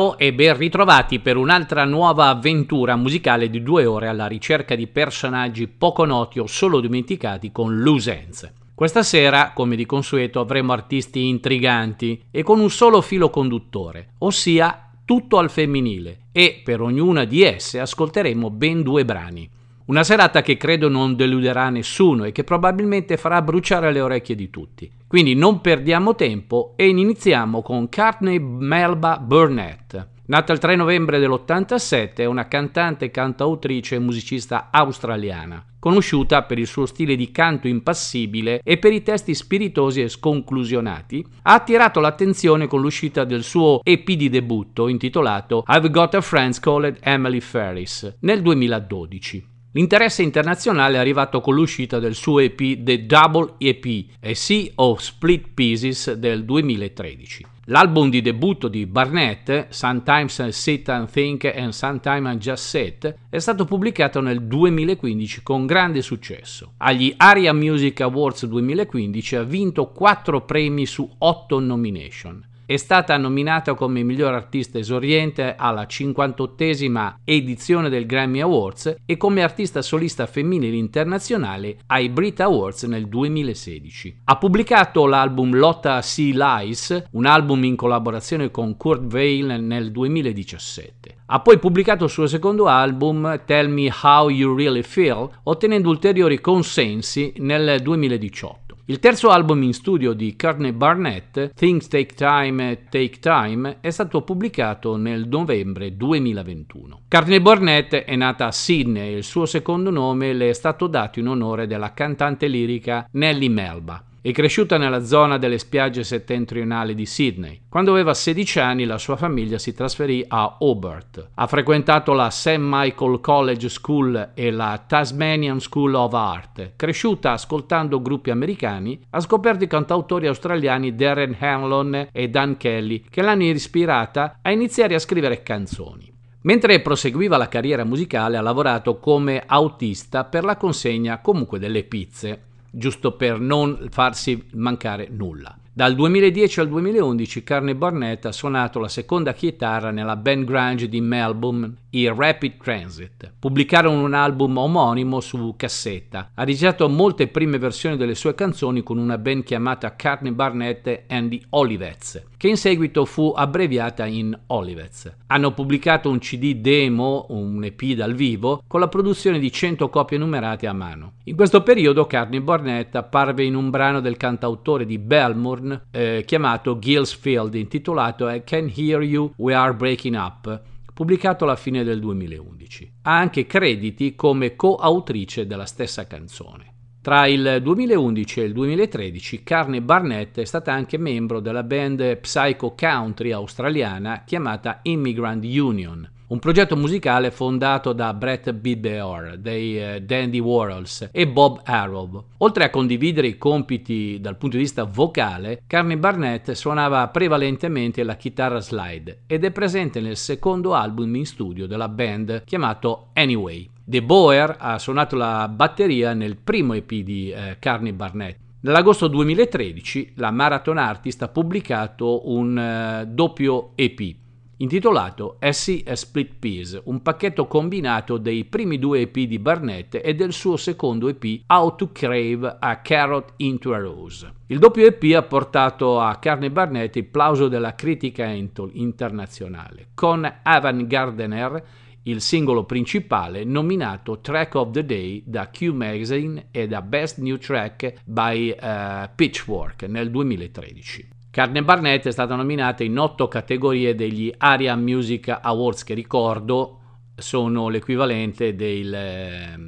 Ciao e ben ritrovati per un'altra nuova avventura musicale di due ore alla ricerca di personaggi poco noti o solo dimenticati con ends. Questa sera, come di consueto, avremo artisti intriganti e con un solo filo conduttore, ossia tutto al femminile, e per ognuna di esse ascolteremo ben due brani. Una serata che credo non deluderà nessuno e che probabilmente farà bruciare le orecchie di tutti. Quindi non perdiamo tempo e iniziamo con Courtney Melba Burnett. Nata il 3 novembre dell'87, è una cantante, cantautrice e musicista australiana, conosciuta per il suo stile di canto impassibile e per i testi spiritosi e sconclusionati, ha attirato l'attenzione con l'uscita del suo EP di debutto intitolato I've Got a Friend Called Emily Ferris nel 2012. L'interesse internazionale è arrivato con l'uscita del suo EP The Double EP, A Sea of Split Pieces del 2013. L'album di debutto di Barnett, Sometimes I Sit and Think and Sometimes I Just Sit, è stato pubblicato nel 2015 con grande successo. Agli Aria Music Awards 2015 ha vinto 4 premi su 8 nomination. È stata nominata come miglior artista esoriente alla 58esima edizione del Grammy Awards e come artista solista femminile internazionale ai Brit Awards nel 2016. Ha pubblicato l'album Lotta Sea Lies, un album in collaborazione con Kurt Weill nel 2017. Ha poi pubblicato il suo secondo album Tell Me How You Really Feel, ottenendo ulteriori consensi nel 2018. Il terzo album in studio di Courtney Barnett, Things Take Time, Take Time, è stato pubblicato nel novembre 2021. Courtney Barnett è nata a Sydney e il suo secondo nome le è stato dato in onore della cantante lirica Nellie Melba. È cresciuta nella zona delle spiagge settentrionali di Sydney. Quando aveva 16 anni la sua famiglia si trasferì a Hobart. Ha frequentato la St. Michael College School e la Tasmanian School of Art. Cresciuta ascoltando gruppi americani, ha scoperto i cantautori australiani Darren Hanlon e Dan Kelly che l'hanno ispirata a iniziare a scrivere canzoni. Mentre proseguiva la carriera musicale ha lavorato come autista per la consegna comunque delle pizze giusto per non farsi mancare nulla. Dal 2010 al 2011 Carney Barnett ha suonato la seconda chitarra nella band grunge di Melbourne, i Rapid Transit. Pubblicarono un album omonimo su cassetta. Ha registrato molte prime versioni delle sue canzoni con una band chiamata Carney Barnett and the Olivets, che in seguito fu abbreviata in Olivets. Hanno pubblicato un CD demo, un EP dal vivo, con la produzione di 100 copie numerate a mano. In questo periodo Carney Barnett apparve in un brano del cantautore di Belmore eh, chiamato Gillsfield intitolato I Can Hear You We Are Breaking Up pubblicato alla fine del 2011. Ha anche crediti come coautrice della stessa canzone. Tra il 2011 e il 2013 Carney Barnett è stata anche membro della band psycho country australiana chiamata Immigrant Union, un progetto musicale fondato da Brett Bidbeor dei uh, Dandy Warhols e Bob Arrow. Oltre a condividere i compiti dal punto di vista vocale, Carney Barnett suonava prevalentemente la chitarra slide ed è presente nel secondo album in studio della band chiamato Anyway. De Boer ha suonato la batteria nel primo EP di uh, Carney Barnett. Nell'agosto 2013 la Marathon Artist ha pubblicato un uh, doppio EP intitolato Essie a Split Peas, un pacchetto combinato dei primi due EP di Barnett e del suo secondo EP How to Crave a Carrot into a Rose. Il doppio EP ha portato a Carne Barnett il plauso della critica internazionale, con Avan Gardener il singolo principale nominato Track of the Day da Q Magazine e da Best New Track by uh, Pitchfork nel 2013. Carne Barnett è stata nominata in otto categorie degli Aria Music Awards che ricordo sono l'equivalente del eh,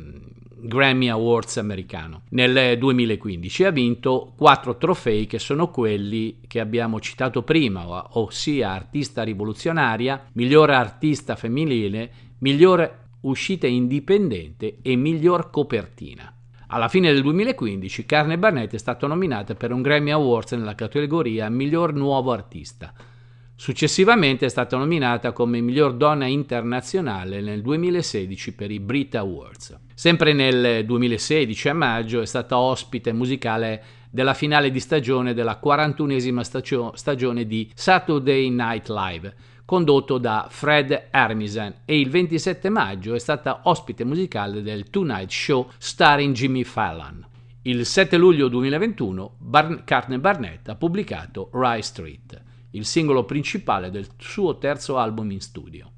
Grammy Awards americano. Nel 2015 ha vinto quattro trofei che sono quelli che abbiamo citato prima, ossia artista rivoluzionaria, migliore artista femminile, migliore uscita indipendente e miglior copertina. Alla fine del 2015 Carne Barnett è stata nominata per un Grammy Awards nella categoria Miglior Nuovo Artista. Successivamente è stata nominata come miglior donna internazionale nel 2016 per i Brit Awards. Sempre nel 2016, a maggio, è stata ospite musicale della finale di stagione della 41esima stagione di Saturday Night Live, condotto da Fred Armisen e il 27 maggio è stata ospite musicale del Tonight Show starring Jimmy Fallon. Il 7 luglio 2021 Bar- Cartney Barnett ha pubblicato Rye Street, il singolo principale del suo terzo album in studio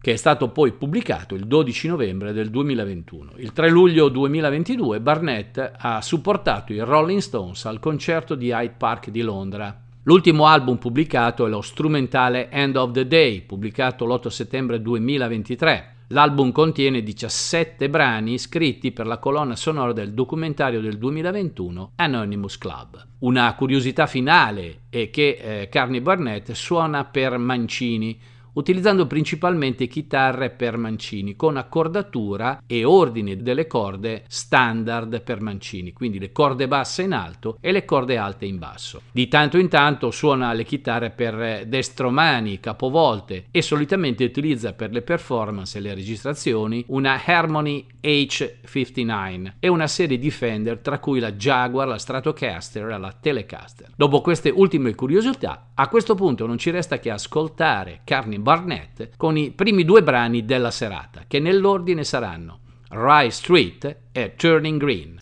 che è stato poi pubblicato il 12 novembre del 2021. Il 3 luglio 2022 Barnett ha supportato i Rolling Stones al concerto di Hyde Park di Londra. L'ultimo album pubblicato è lo strumentale End of the Day, pubblicato l'8 settembre 2023. L'album contiene 17 brani scritti per la colonna sonora del documentario del 2021 Anonymous Club. Una curiosità finale è che eh, Carney Barnett suona per Mancini, utilizzando principalmente chitarre per mancini con accordatura e ordine delle corde standard per mancini, quindi le corde basse in alto e le corde alte in basso. Di tanto in tanto suona le chitarre per destromani, capovolte e solitamente utilizza per le performance e le registrazioni una Harmony H59 e una serie di Fender tra cui la Jaguar, la Stratocaster e la Telecaster. Dopo queste ultime curiosità, a questo punto non ci resta che ascoltare Carney Barnett con i primi due brani della serata, che nell'ordine saranno Rye Street e Turning Green.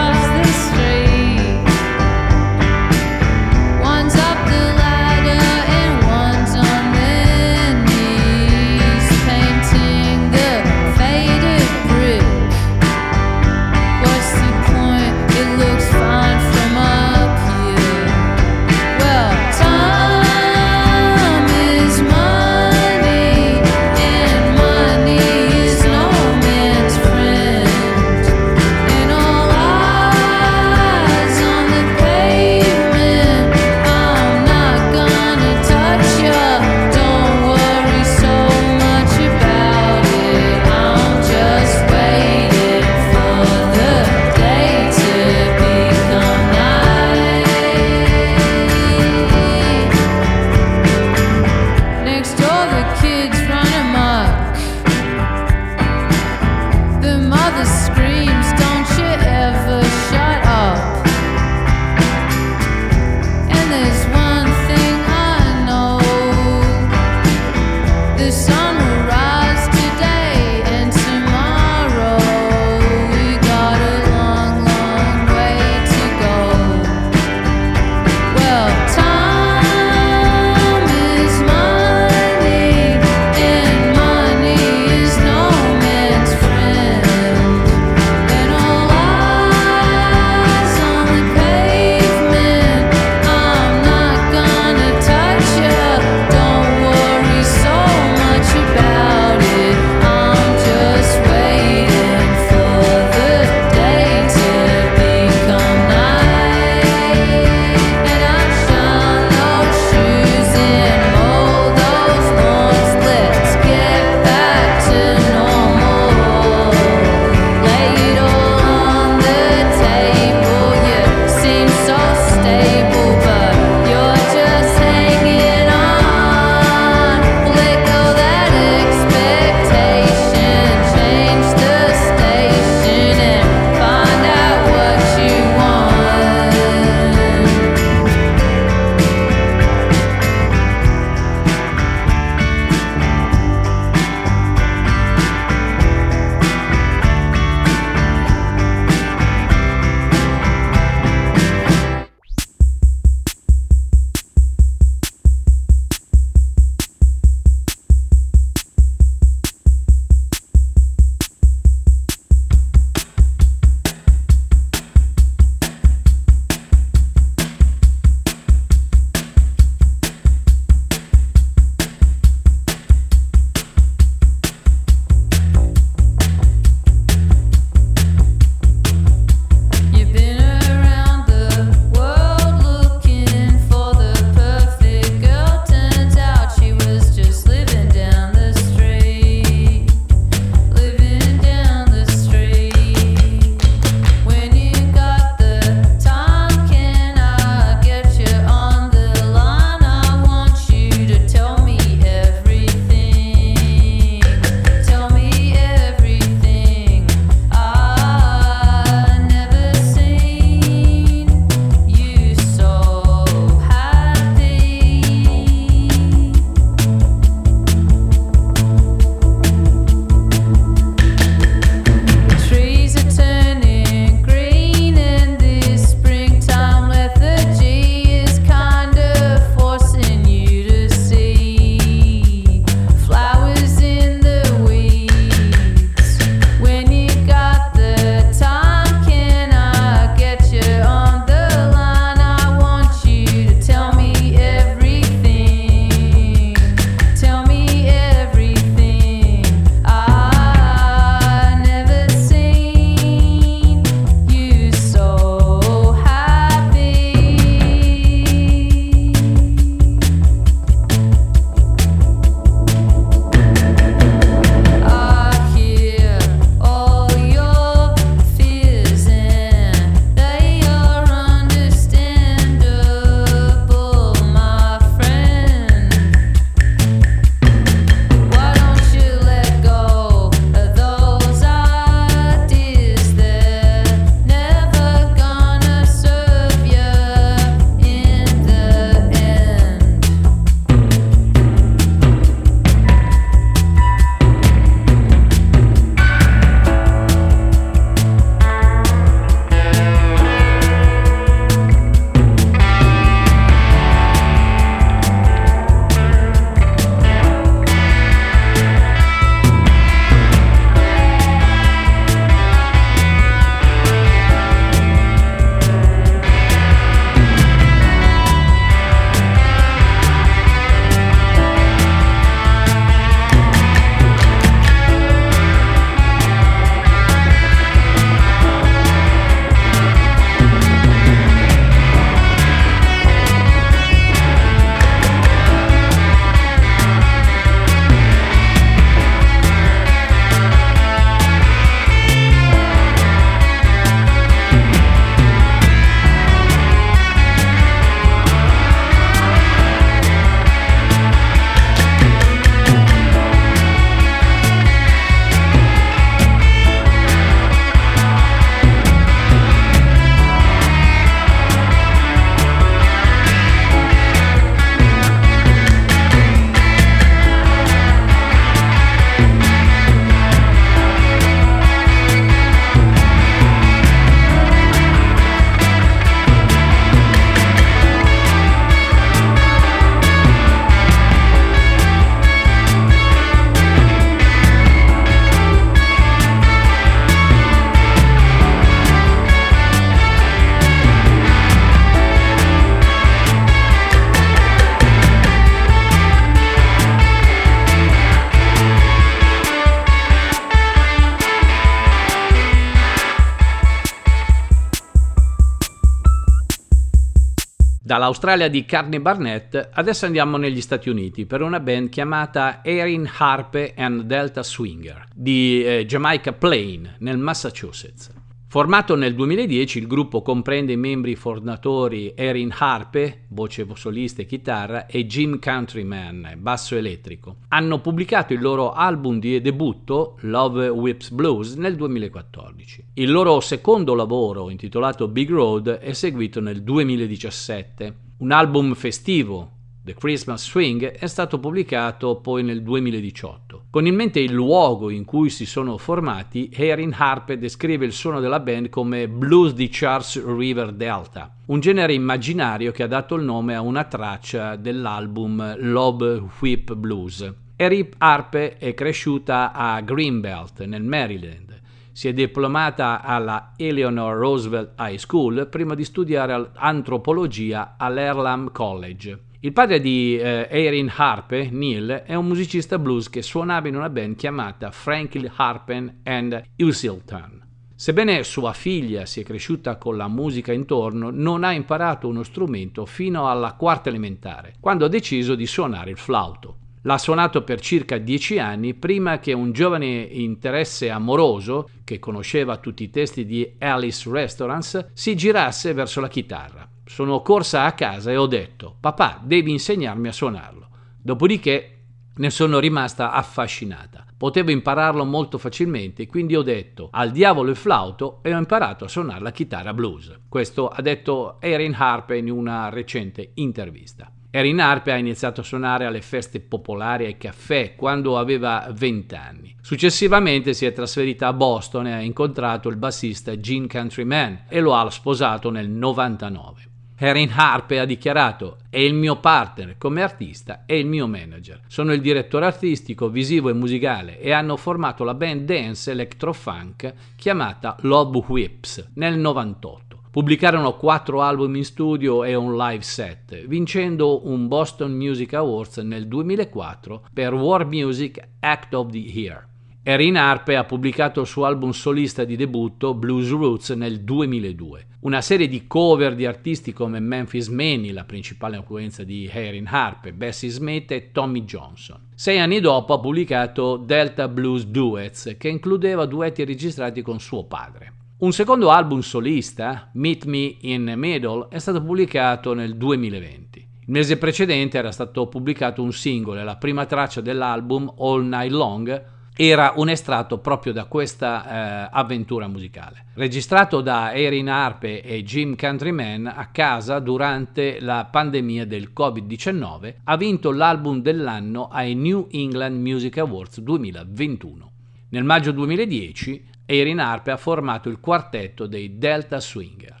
Dall'Australia di Carney Barnett adesso andiamo negli Stati Uniti per una band chiamata Erin Harpe and Delta Swinger di eh, Jamaica Plain nel Massachusetts. Formato nel 2010, il gruppo comprende i membri fondatori Erin Harpe, voce solista e chitarra, e Jim Countryman, basso elettrico. Hanno pubblicato il loro album di debutto, Love Whips Blues, nel 2014. Il loro secondo lavoro, intitolato Big Road, è seguito nel 2017. Un album festivo, The Christmas Swing è stato pubblicato poi nel 2018. Con in mente il luogo in cui si sono formati, Erin Harper descrive il suono della band come blues di Charles River Delta, un genere immaginario che ha dato il nome a una traccia dell'album Love Whip Blues. Erin Harper è cresciuta a Greenbelt, nel Maryland. Si è diplomata alla Eleanor Roosevelt High School prima di studiare antropologia all'Erlam College. Il padre di eh, Erin Harpe, Neil, è un musicista blues che suonava in una band chiamata Franklin Harpen and Usilton. Sebbene sua figlia sia cresciuta con la musica intorno, non ha imparato uno strumento fino alla quarta elementare, quando ha deciso di suonare il flauto. L'ha suonato per circa dieci anni prima che un giovane interesse amoroso, che conosceva tutti i testi di Alice Restaurants, si girasse verso la chitarra. Sono corsa a casa e ho detto, papà, devi insegnarmi a suonarlo. Dopodiché ne sono rimasta affascinata. Potevo impararlo molto facilmente, quindi ho detto al diavolo il flauto e ho imparato a suonare la chitarra blues. Questo ha detto Erin Harpe in una recente intervista. Erin Harpe ha iniziato a suonare alle feste popolari ai caffè quando aveva 20 anni. Successivamente si è trasferita a Boston e ha incontrato il bassista Gene Countryman e lo ha sposato nel 99. Erin Harpe ha dichiarato è il mio partner come artista e il mio manager. Sono il direttore artistico, visivo e musicale e hanno formato la band dance electro-funk chiamata Love Whips nel 98. Pubblicarono quattro album in studio e un live set, vincendo un Boston Music Awards nel 2004 per War Music Act of the Year. Erin Harpe ha pubblicato il suo album solista di debutto Blues Roots nel 2002. Una serie di cover di artisti come Memphis Manny, la principale influenza di Erin Harpe, Bessie Smith e Tommy Johnson. Sei anni dopo ha pubblicato Delta Blues Duets, che includeva duetti registrati con suo padre. Un secondo album solista, Meet Me in the Middle, è stato pubblicato nel 2020. Il mese precedente era stato pubblicato un singolo e la prima traccia dell'album All Night Long era un estratto proprio da questa eh, avventura musicale. Registrato da Erin Harpe e Jim Countryman a casa durante la pandemia del Covid-19, ha vinto l'album dell'anno ai New England Music Awards 2021. Nel maggio 2010 Erin Harpe ha formato il quartetto dei Delta Swinger.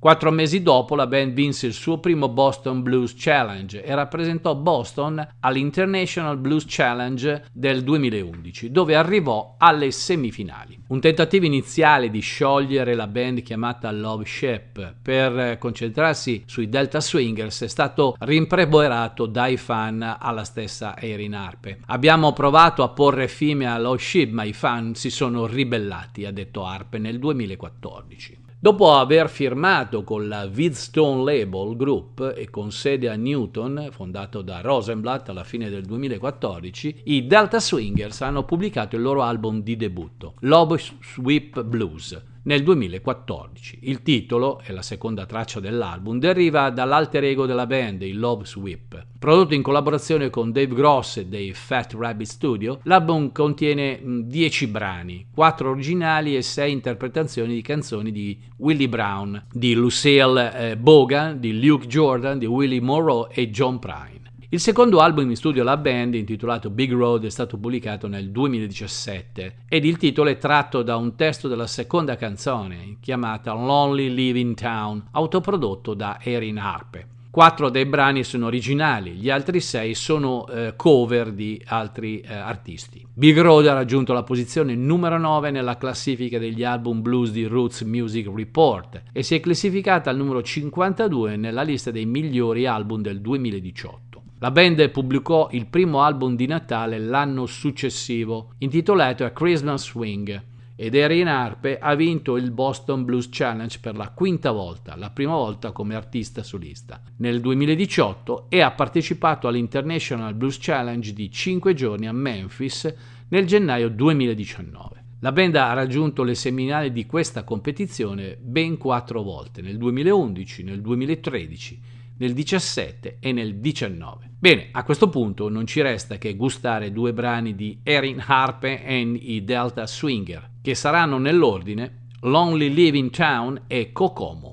Quattro mesi dopo la band vinse il suo primo Boston Blues Challenge e rappresentò Boston all'International Blues Challenge del 2011, dove arrivò alle semifinali. Un tentativo iniziale di sciogliere la band chiamata Love Ship per concentrarsi sui Delta Swingers è stato rimproverato dai fan alla stessa Erin Harpe. Abbiamo provato a porre fine a Love Ship, ma i fan si sono ribellati, ha detto Harpe nel 2014. Dopo aver firmato con la Vidstone Label Group e con sede a Newton, fondato da Rosenblatt alla fine del 2014, i Delta Swingers hanno pubblicato il loro album di debutto, Love Sweep Blues, nel 2014. Il titolo, e la seconda traccia dell'album, deriva dall'alter ego della band, il Love Sweep. Prodotto in collaborazione con Dave Gross dei Fat Rabbit Studio, l'album contiene 10 brani, 4 originali e 6 interpretazioni di canzoni di Willie Brown, di Lucille eh, Bogan, di Luke Jordan, di Willie Monroe e John Prine. Il secondo album in studio alla band, intitolato Big Road, è stato pubblicato nel 2017 ed il titolo è tratto da un testo della seconda canzone, chiamata Lonely Living Town, autoprodotto da Erin Harpe. Quattro dei brani sono originali, gli altri sei sono eh, cover di altri eh, artisti. Big Road ha raggiunto la posizione numero 9 nella classifica degli album blues di Roots Music Report e si è classificata al numero 52 nella lista dei migliori album del 2018. La band pubblicò il primo album di Natale l'anno successivo, intitolato A Christmas Swing, ed Erin Harpe ha vinto il Boston Blues Challenge per la quinta volta, la prima volta come artista solista, nel 2018 e ha partecipato all'International Blues Challenge di 5 giorni a Memphis nel gennaio 2019. La band ha raggiunto le seminali di questa competizione ben quattro volte, nel 2011, nel 2013, nel 2017 e nel 2019. Bene, a questo punto non ci resta che gustare due brani di Erin Harpe e i Delta Swinger, che saranno nell'ordine Lonely Living Town e Kokomo.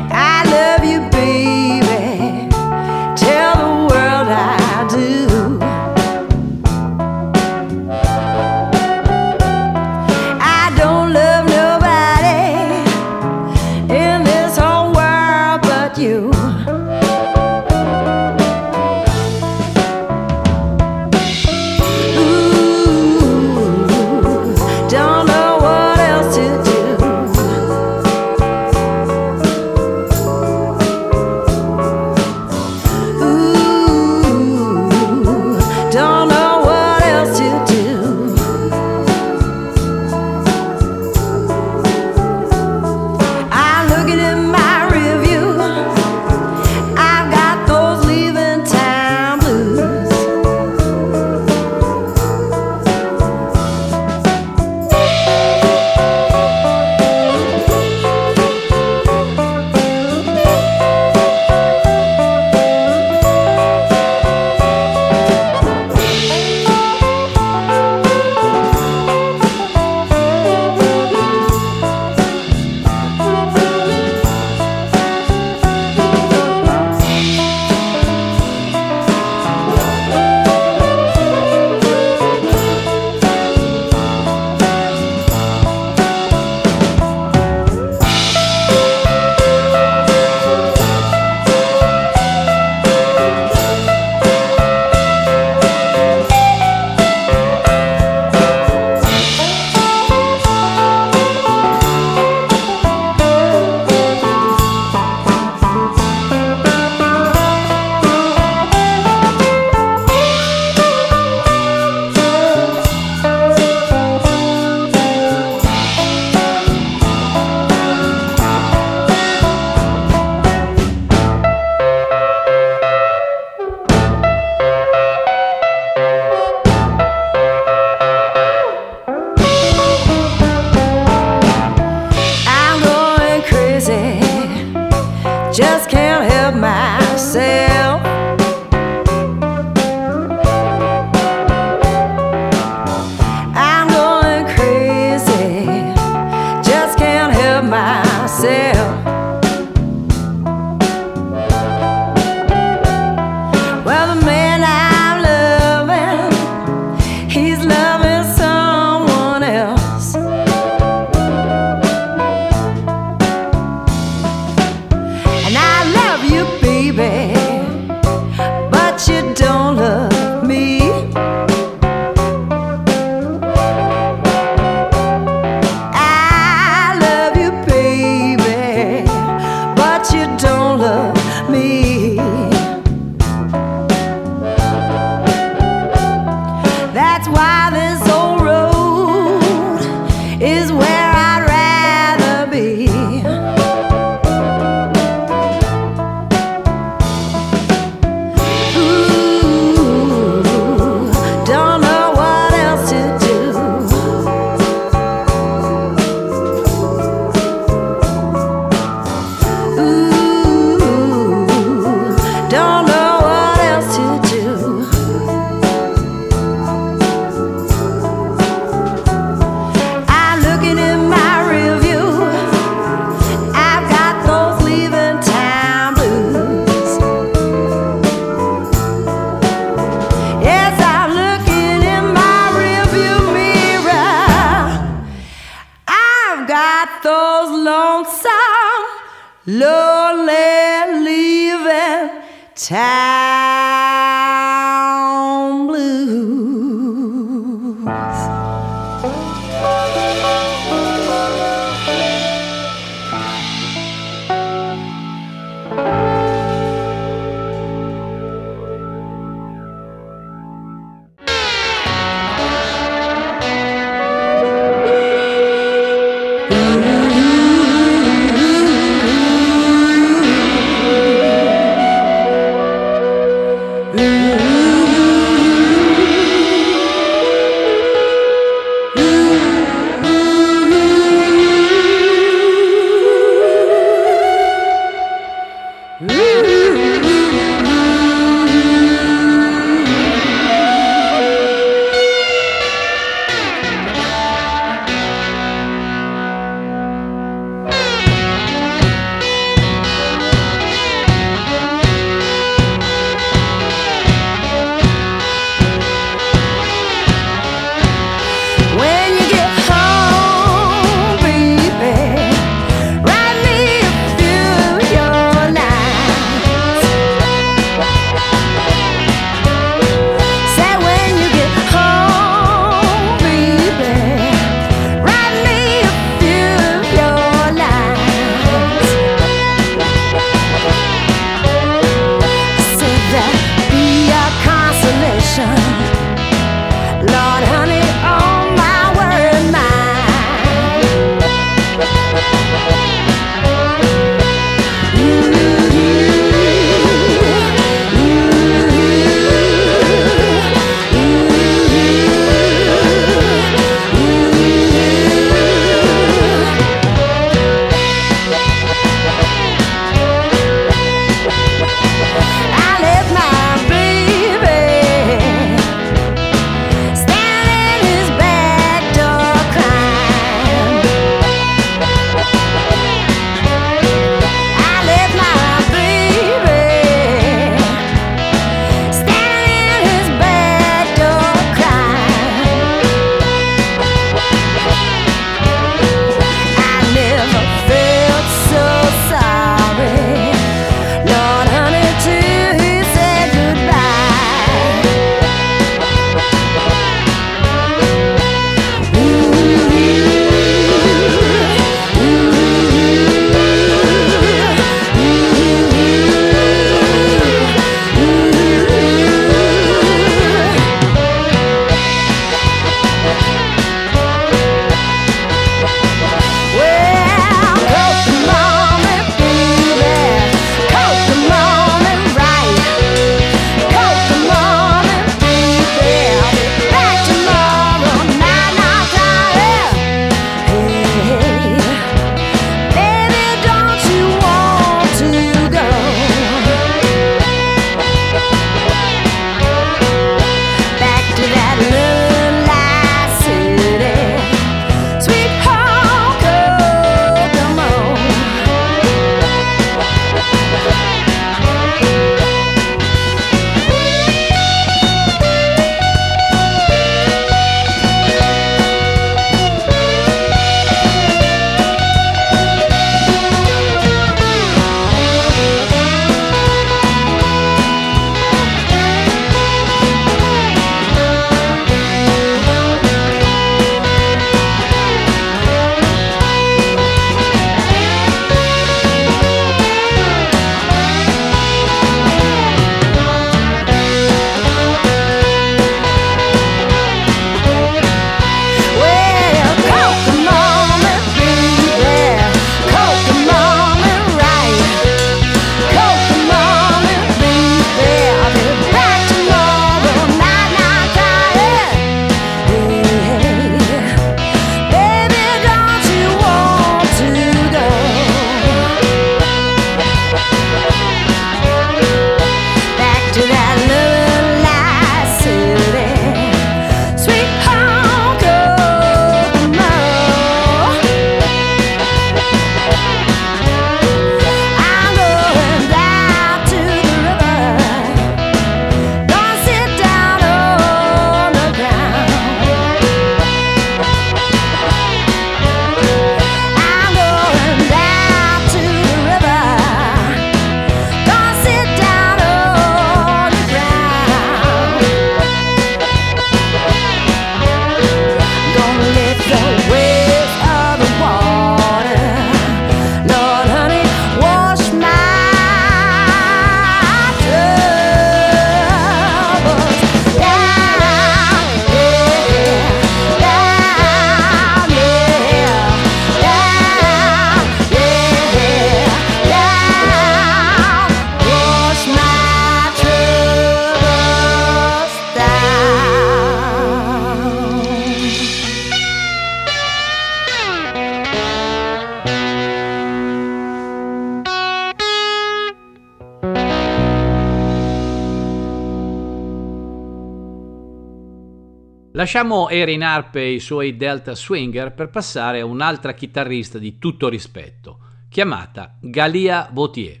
Lasciamo Erin Harpe e i suoi Delta Swinger per passare a un'altra chitarrista di tutto rispetto, chiamata Galia Vautier.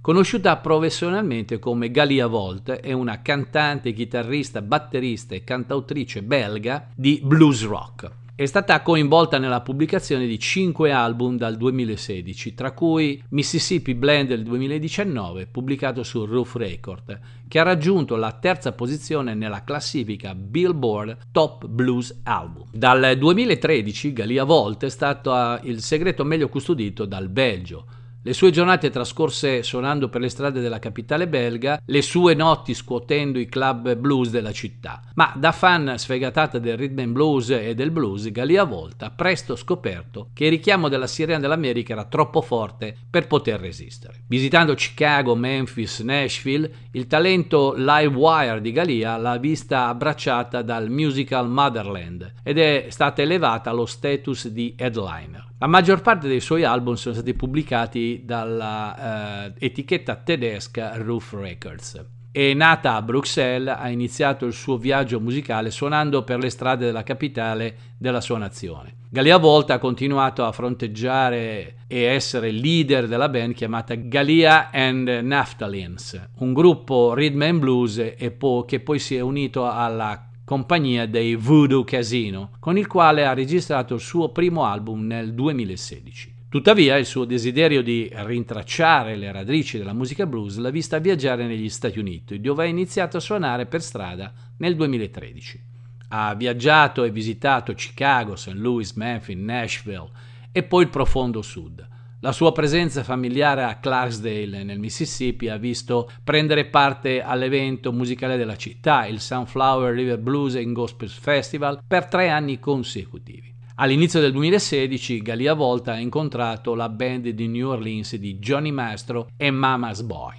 Conosciuta professionalmente come Galia Volt, è una cantante, chitarrista, batterista e cantautrice belga di blues rock. È stata coinvolta nella pubblicazione di 5 album dal 2016, tra cui Mississippi Blend del 2019, pubblicato su Roof Record, che ha raggiunto la terza posizione nella classifica Billboard Top Blues Album. Dal 2013 Galia Volt è stato il segreto meglio custodito dal Belgio, le sue giornate trascorse suonando per le strade della capitale belga, le sue notti scuotendo i club blues della città. Ma da fan sfegatata del rhythm and blues e del blues, Galia Volta ha presto scoperto che il richiamo della sirena dell'America era troppo forte per poter resistere. Visitando Chicago, Memphis, Nashville, il talento live wire di Galia l'ha vista abbracciata dal musical Motherland ed è stata elevata allo status di headliner. La maggior parte dei suoi album sono stati pubblicati dalla eh, etichetta tedesca Roof Records. È nata a Bruxelles, ha iniziato il suo viaggio musicale suonando per le strade della capitale della sua nazione. Galia Volta ha continuato a fronteggiare e essere leader della band chiamata Galia and Naphthalians, un gruppo rhythm and blues po- che poi si è unito alla compagnia dei Voodoo Casino, con il quale ha registrato il suo primo album nel 2016. Tuttavia il suo desiderio di rintracciare le radici della musica blues l'ha vista viaggiare negli Stati Uniti, dove ha iniziato a suonare per strada nel 2013. Ha viaggiato e visitato Chicago, St. Louis, Memphis, Nashville e poi il profondo sud. La sua presenza familiare a Clarksdale nel Mississippi ha visto prendere parte all'evento musicale della città, il Sunflower River Blues and Gospel Festival, per tre anni consecutivi. All'inizio del 2016 Galia Volta ha incontrato la band di New Orleans di Johnny Mastro e Mama's Boy.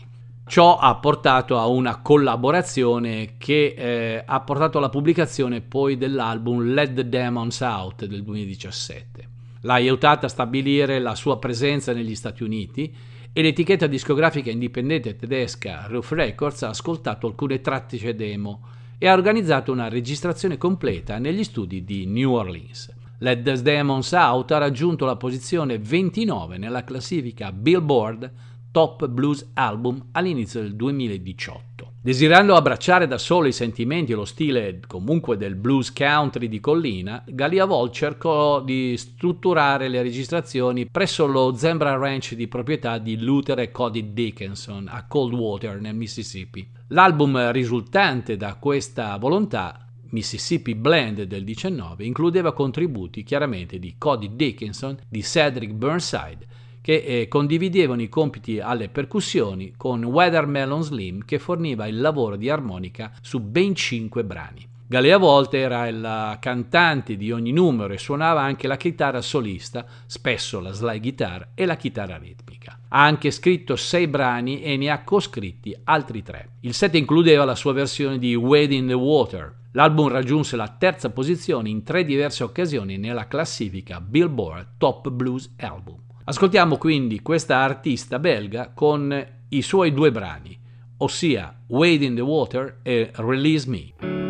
Ciò ha portato a una collaborazione che eh, ha portato alla pubblicazione poi dell'album Let the Demons Out del 2017 l'ha aiutata a stabilire la sua presenza negli Stati Uniti e l'etichetta discografica indipendente tedesca Roof Records ha ascoltato alcune tracce demo e ha organizzato una registrazione completa negli studi di New Orleans. Let the Demons Out ha raggiunto la posizione 29 nella classifica Billboard Top Blues Album all'inizio del 2018. Desiderando abbracciare da solo i sentimenti e lo stile comunque del blues country di collina, Galia Vol cercò di strutturare le registrazioni presso lo Zembra Ranch di proprietà di Luther e Cody Dickinson a Coldwater nel Mississippi. L'album risultante da questa volontà Mississippi Blend del 19 includeva contributi chiaramente di Cody Dickinson, di Cedric Burnside, che eh, condividevano i compiti alle percussioni con Weathermelon Slim che forniva il lavoro di armonica su ben cinque brani. Galea Volte era il cantante di ogni numero e suonava anche la chitarra solista, spesso la slide guitar e la chitarra ritmica. Ha anche scritto sei brani e ne ha coscritti altri tre. Il set includeva la sua versione di Wade the Water. L'album raggiunse la terza posizione in tre diverse occasioni nella classifica Billboard Top Blues Album. Ascoltiamo quindi questa artista belga con i suoi due brani, ossia Wade in the Water e Release Me.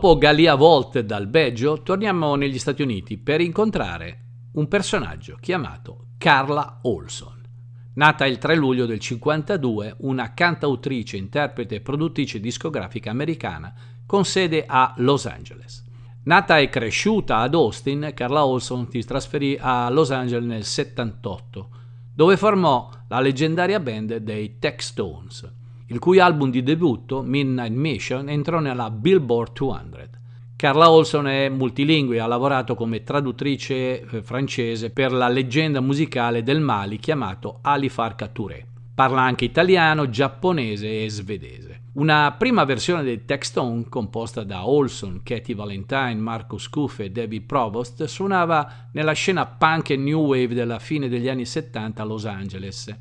Dopo Galia Volt dal Belgio, torniamo negli Stati Uniti per incontrare un personaggio chiamato Carla Olson. Nata il 3 luglio del 52, una cantautrice, interprete e produttrice discografica americana con sede a Los Angeles. Nata e cresciuta ad Austin, Carla Olson si trasferì a Los Angeles nel 78, dove formò la leggendaria band dei Tech Stones il cui album di debutto, Midnight Mission, entrò nella Billboard 200. Carla Olson è multilingue, e ha lavorato come traduttrice eh, francese per la leggenda musicale del Mali chiamato Ali Farka Touré. Parla anche italiano, giapponese e svedese. Una prima versione dei Textone, composta da Olson, Katie Valentine, Marco Scuffe e Debbie Provost, suonava nella scena punk e new wave della fine degli anni 70 a Los Angeles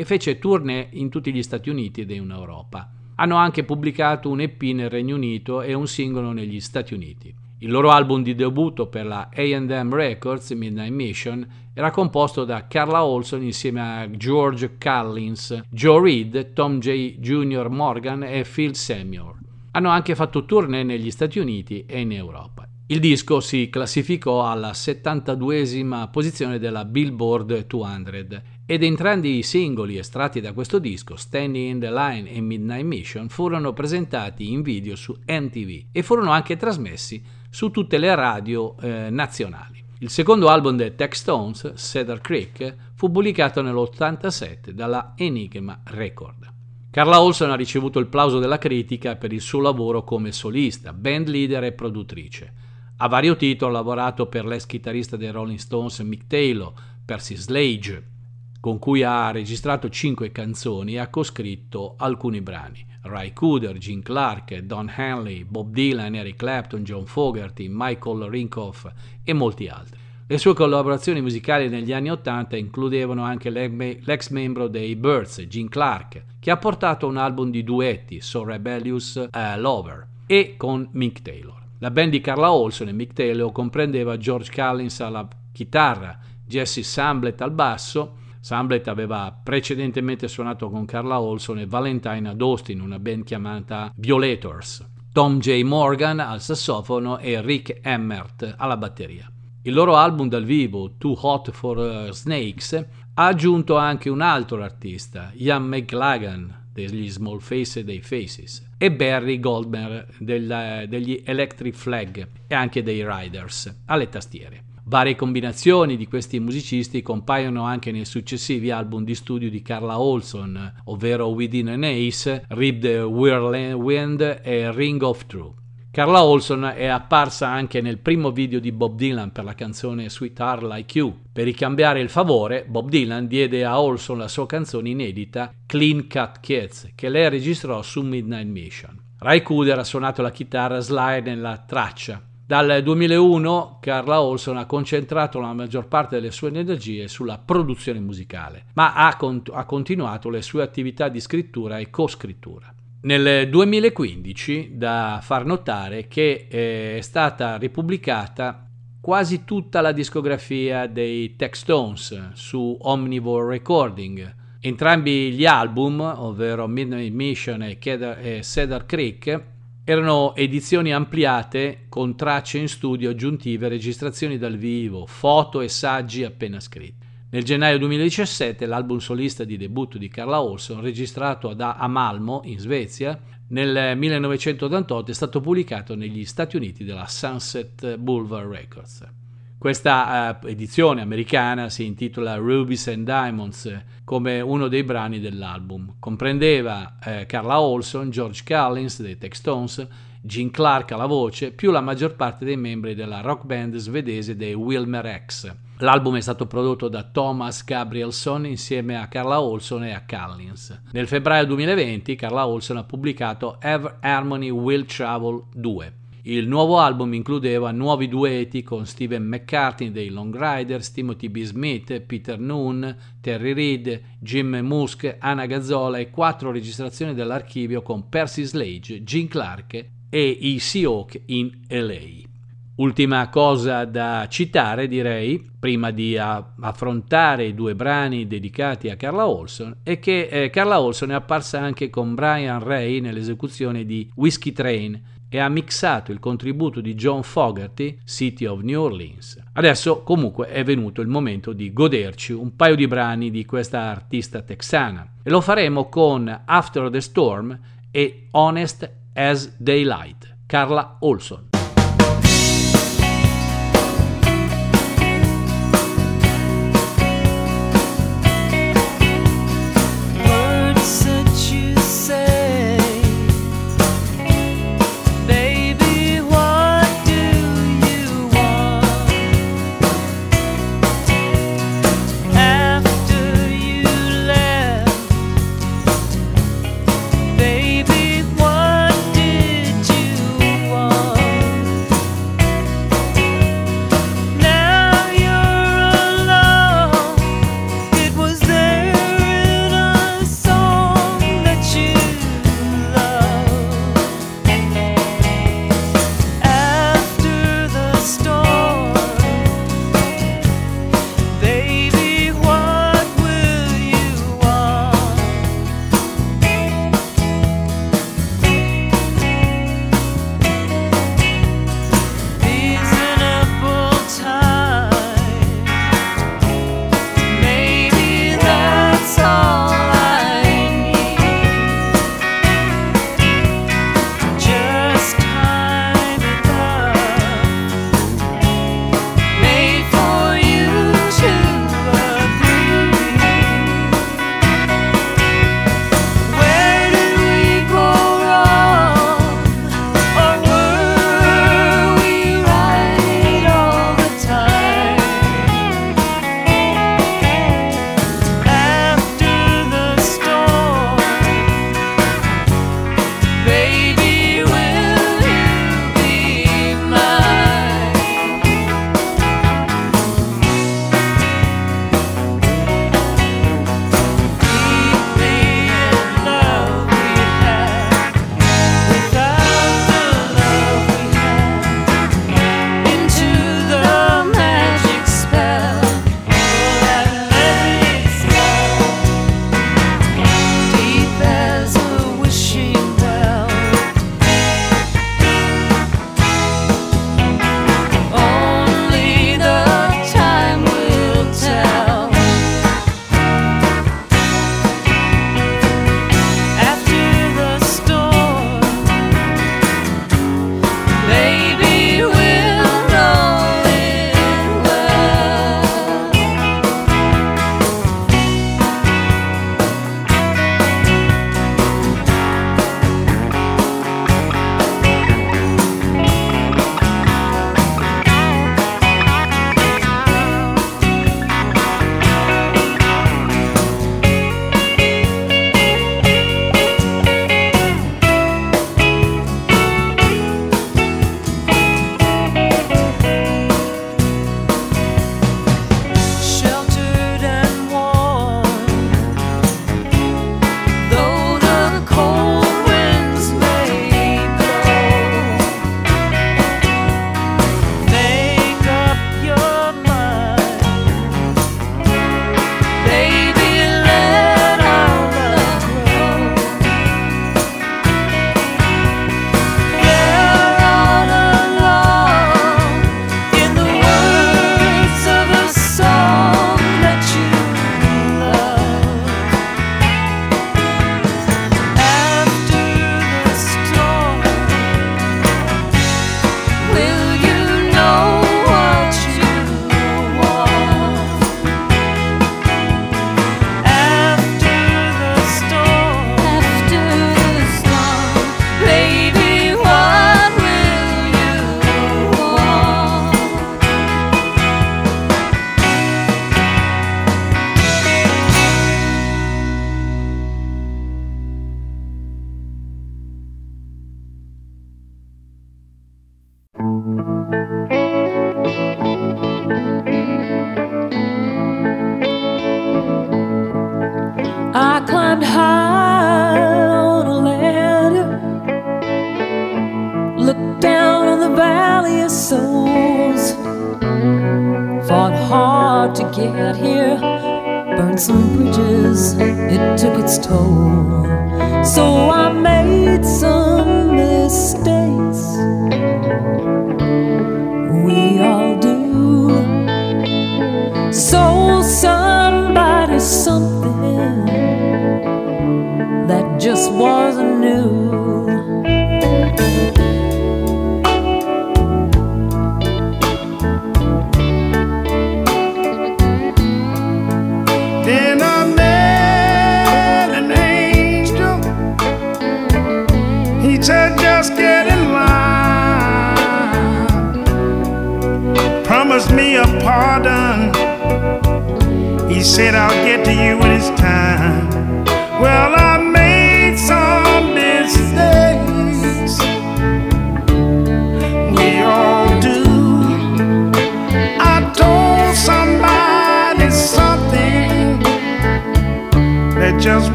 e fece tournée in tutti gli Stati Uniti ed in Europa. Hanno anche pubblicato un EP nel Regno Unito e un singolo negli Stati Uniti. Il loro album di debutto per la AM Records, Midnight Mission, era composto da Carla Olson insieme a George Carlins, Joe Reed, Tom J. Jr. Morgan e Phil Samuel. Hanno anche fatto tournée negli Stati Uniti e in Europa. Il disco si classificò alla 72esima posizione della Billboard 200 ed entrambi i singoli estratti da questo disco, Standing in the Line e Midnight Mission, furono presentati in video su MTV e furono anche trasmessi su tutte le radio eh, nazionali. Il secondo album dei Tech Stones, Cedar Creek, fu pubblicato nell'87 dalla Enigma Record. Carla Olson ha ricevuto il plauso della critica per il suo lavoro come solista, band leader e produttrice. A vario titolo ha lavorato per l'ex chitarrista dei Rolling Stones Mick Taylor, Percy Slade, con cui ha registrato cinque canzoni e ha coscritto alcuni brani. Ray Cooder, Gene Clark, Don Henley, Bob Dylan, Eric Clapton, John Fogerty, Michael Rinkoff e molti altri. Le sue collaborazioni musicali negli anni Ottanta includevano anche l'ex membro dei Birds, Gene Clark, che ha portato un album di duetti, So Rebellious uh, Lover, e con Mick Taylor. La band di Carla Olson e Mick Taylor comprendeva George Collins alla chitarra, Jesse Samblett al basso. Samblett aveva precedentemente suonato con Carla Olson e Valentine ad Austin, una band chiamata Violators. Tom J. Morgan al sassofono e Rick Emmert alla batteria. Il loro album dal vivo, Too Hot for uh, Snakes, ha aggiunto anche un altro artista, Ian McLagan, degli Small Face e dei Faces, e Barry Goldmer degli Electric Flag e anche dei Riders alle tastiere. Varie combinazioni di questi musicisti compaiono anche nei successivi album di studio di Carla Olson, ovvero Within an Ace, Rip the Whirlwind e Ring of True. Carla Olson è apparsa anche nel primo video di Bob Dylan per la canzone Sweetheart Like You. Per ricambiare il favore, Bob Dylan diede a Olson la sua canzone inedita Clean Cut Kids, che lei registrò su Midnight Mission. Ray Cooder ha suonato la chitarra slide nella traccia. Dal 2001 Carla Olson ha concentrato la maggior parte delle sue energie sulla produzione musicale, ma ha, cont- ha continuato le sue attività di scrittura e co-scrittura. Nel 2015 da far notare che eh, è stata ripubblicata quasi tutta la discografia dei Tech Stones su Omnivore Recording. Entrambi gli album, ovvero Midnight Mission e Cedar Creek, erano edizioni ampliate con tracce in studio aggiuntive, registrazioni dal vivo, foto e saggi appena scritti. Nel gennaio 2017 l'album solista di debutto di Carla Olson, registrato a Malmo, in Svezia, nel 1988 è stato pubblicato negli Stati Uniti dalla Sunset Boulevard Records. Questa uh, edizione americana si intitola Rubies and Diamonds come uno dei brani dell'album. Comprendeva uh, Carla Olson, George Collins dei Textones, Gene Clark alla voce, più la maggior parte dei membri della rock band svedese dei Wilmer X. L'album è stato prodotto da Thomas Gabrielson insieme a Carla Olson e a Collins. Nel febbraio 2020 Carla Olson ha pubblicato Ever Harmony Will Travel 2. Il nuovo album includeva nuovi duetti con Steven McCartney dei Long Riders, Timothy B. Smith, Peter Noon, Terry Reid, Jim Musk, Anna Gazzola e quattro registrazioni dell'archivio con Percy Slade, Gene Clark e i Seahawk in LA. Ultima cosa da citare, direi, prima di affrontare i due brani dedicati a Carla Olson, è che eh, Carla Olson è apparsa anche con Brian Ray nell'esecuzione di Whiskey Train e ha mixato il contributo di John Fogerty, City of New Orleans. Adesso comunque è venuto il momento di goderci un paio di brani di questa artista texana e lo faremo con After the Storm e Honest as Daylight, Carla Olson.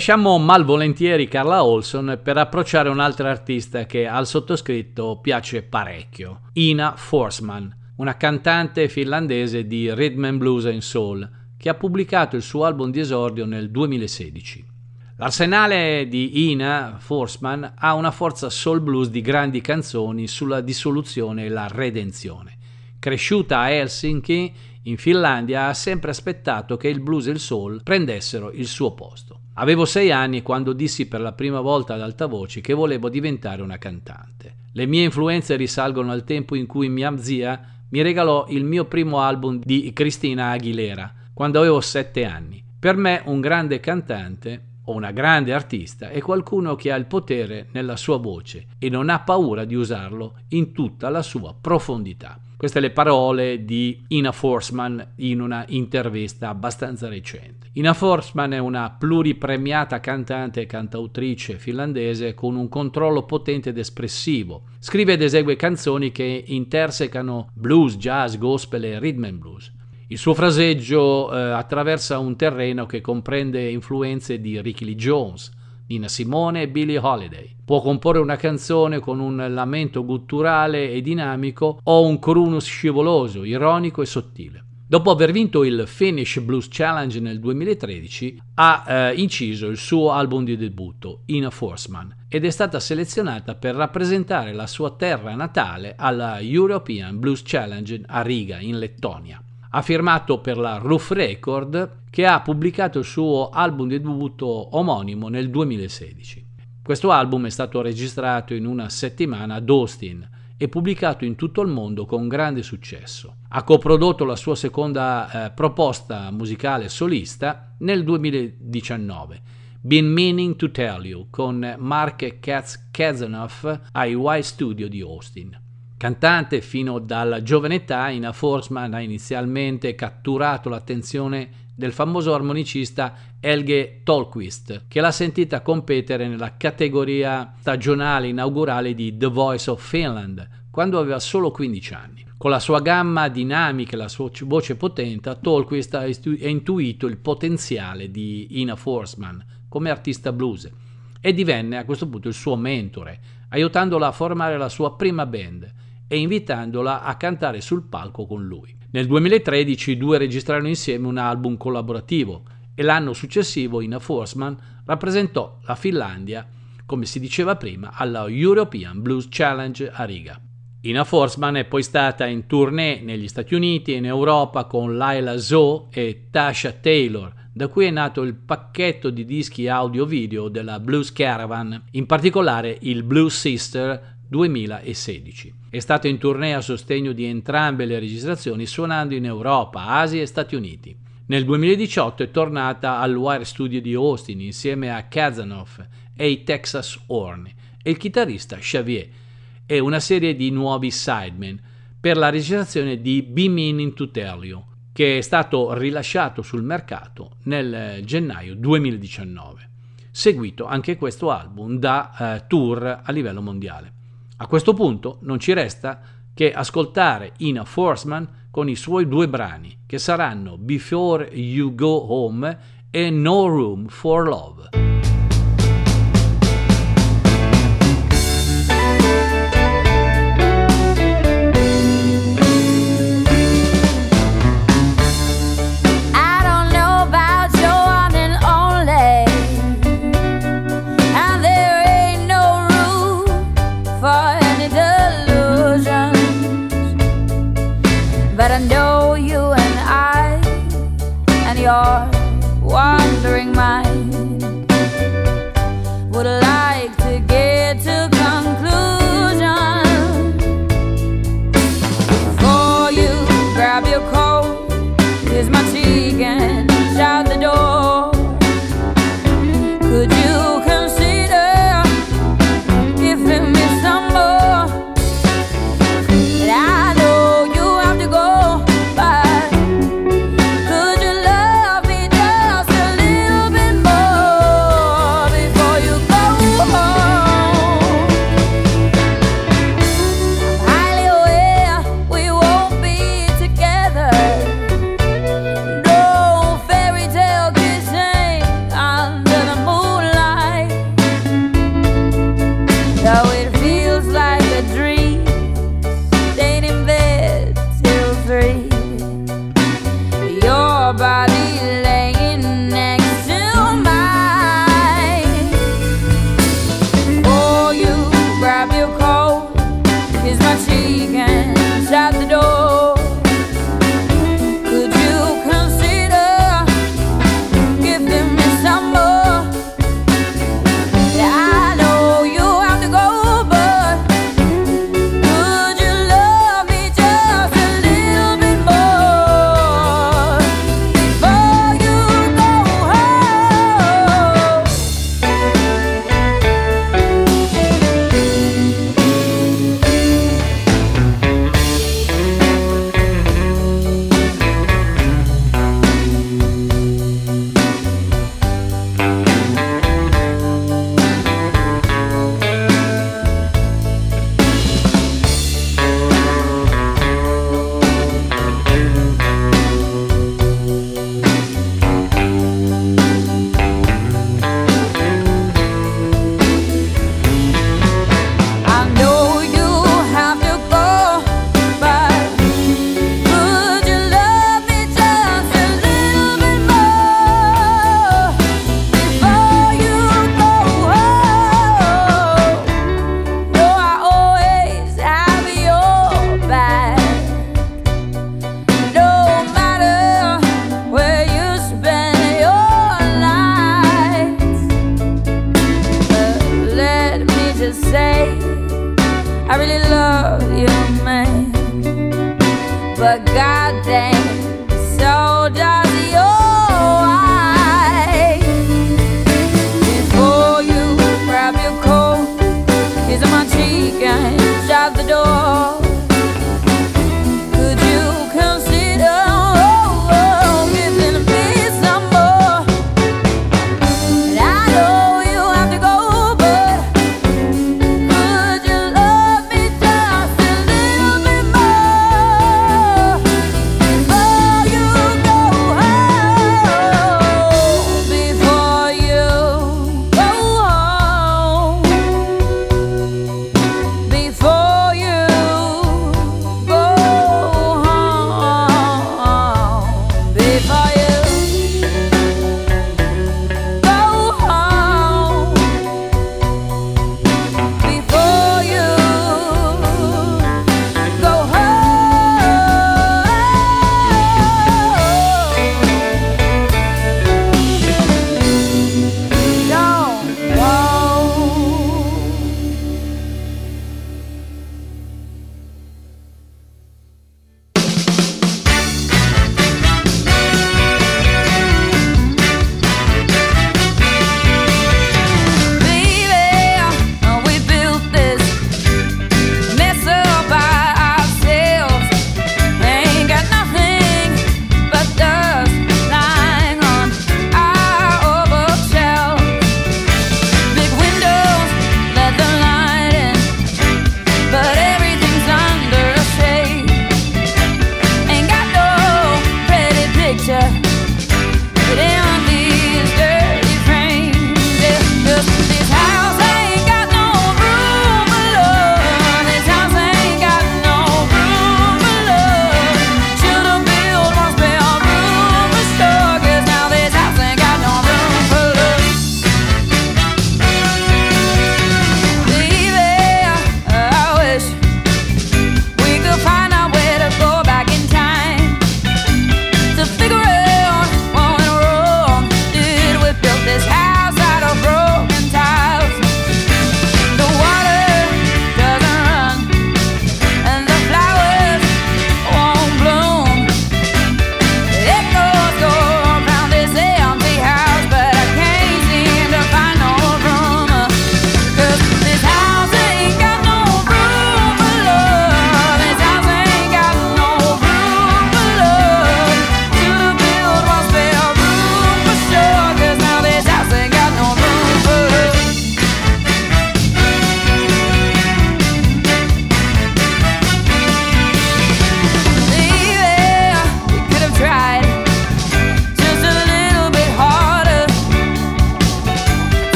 Lasciamo malvolentieri Carla Olson per approcciare un'altra artista che al sottoscritto piace parecchio, Ina Forsman, una cantante finlandese di rhythm and blues and soul, che ha pubblicato il suo album di esordio nel 2016. L'arsenale di Ina Forsman ha una forza soul blues di grandi canzoni sulla dissoluzione e la redenzione. Cresciuta a Helsinki, in Finlandia ha sempre aspettato che il blues e il soul prendessero il suo posto. Avevo sei anni quando dissi per la prima volta ad alta voce che volevo diventare una cantante. Le mie influenze risalgono al tempo in cui mia zia mi regalò il mio primo album di Cristina Aguilera, quando avevo sette anni. Per me un grande cantante o una grande artista è qualcuno che ha il potere nella sua voce e non ha paura di usarlo in tutta la sua profondità. Queste le parole di Ina Forsman in una intervista abbastanza recente. Ina Forsman è una pluripremiata cantante e cantautrice finlandese con un controllo potente ed espressivo. Scrive ed esegue canzoni che intersecano blues, jazz, gospel e rhythm and blues. Il suo fraseggio eh, attraversa un terreno che comprende influenze di Ricky Lee Jones, Nina Simone e Billie Holiday. Può comporre una canzone con un lamento gutturale e dinamico o un crunus scivoloso, ironico e sottile. Dopo aver vinto il Finnish Blues Challenge nel 2013, ha eh, inciso il suo album di debutto, Ina Forsman, ed è stata selezionata per rappresentare la sua terra natale alla European Blues Challenge a Riga, in Lettonia. Ha firmato per la Roof Record che ha pubblicato il suo album di debutto omonimo nel 2016. Questo album è stato registrato in una settimana ad Austin e pubblicato in tutto il mondo con grande successo. Ha coprodotto la sua seconda eh, proposta musicale solista nel 2019, Been Meaning to Tell You, con Mark Katz Kazanoff ai Y Studio di Austin. Cantante fino dalla giovane età, Ina Forsman ha inizialmente catturato l'attenzione del famoso armonicista Helge Tolquist, che l'ha sentita competere nella categoria stagionale inaugurale di The Voice of Finland, quando aveva solo 15 anni. Con la sua gamma dinamica e la sua voce potente, Tolquist ha intuito il potenziale di Ina Forsman come artista blues e divenne a questo punto il suo mentore, aiutandola a formare la sua prima band e invitandola a cantare sul palco con lui. Nel 2013 i due registrarono insieme un album collaborativo e l'anno successivo Ina Forsman rappresentò la Finlandia, come si diceva prima, alla European Blues Challenge a Riga. Ina Forsman è poi stata in tournée negli Stati Uniti e in Europa con Laila Zoe e Tasha Taylor, da cui è nato il pacchetto di dischi audio-video della Blues Caravan, in particolare il Blues Sister 2016. È stato in tournée a sostegno di entrambe le registrazioni suonando in Europa, Asia e Stati Uniti. Nel 2018 è tornata al Wire Studio di Austin insieme a Kazanoff e i Texas Horn e il chitarrista Xavier e una serie di nuovi sidemen per la registrazione di Be Meaning to Tell You, che è stato rilasciato sul mercato nel gennaio 2019. Seguito anche questo album da uh, tour a livello mondiale. A questo punto non ci resta che ascoltare Ina Forsman con i suoi due brani, che saranno Before You Go Home e No Room for Love.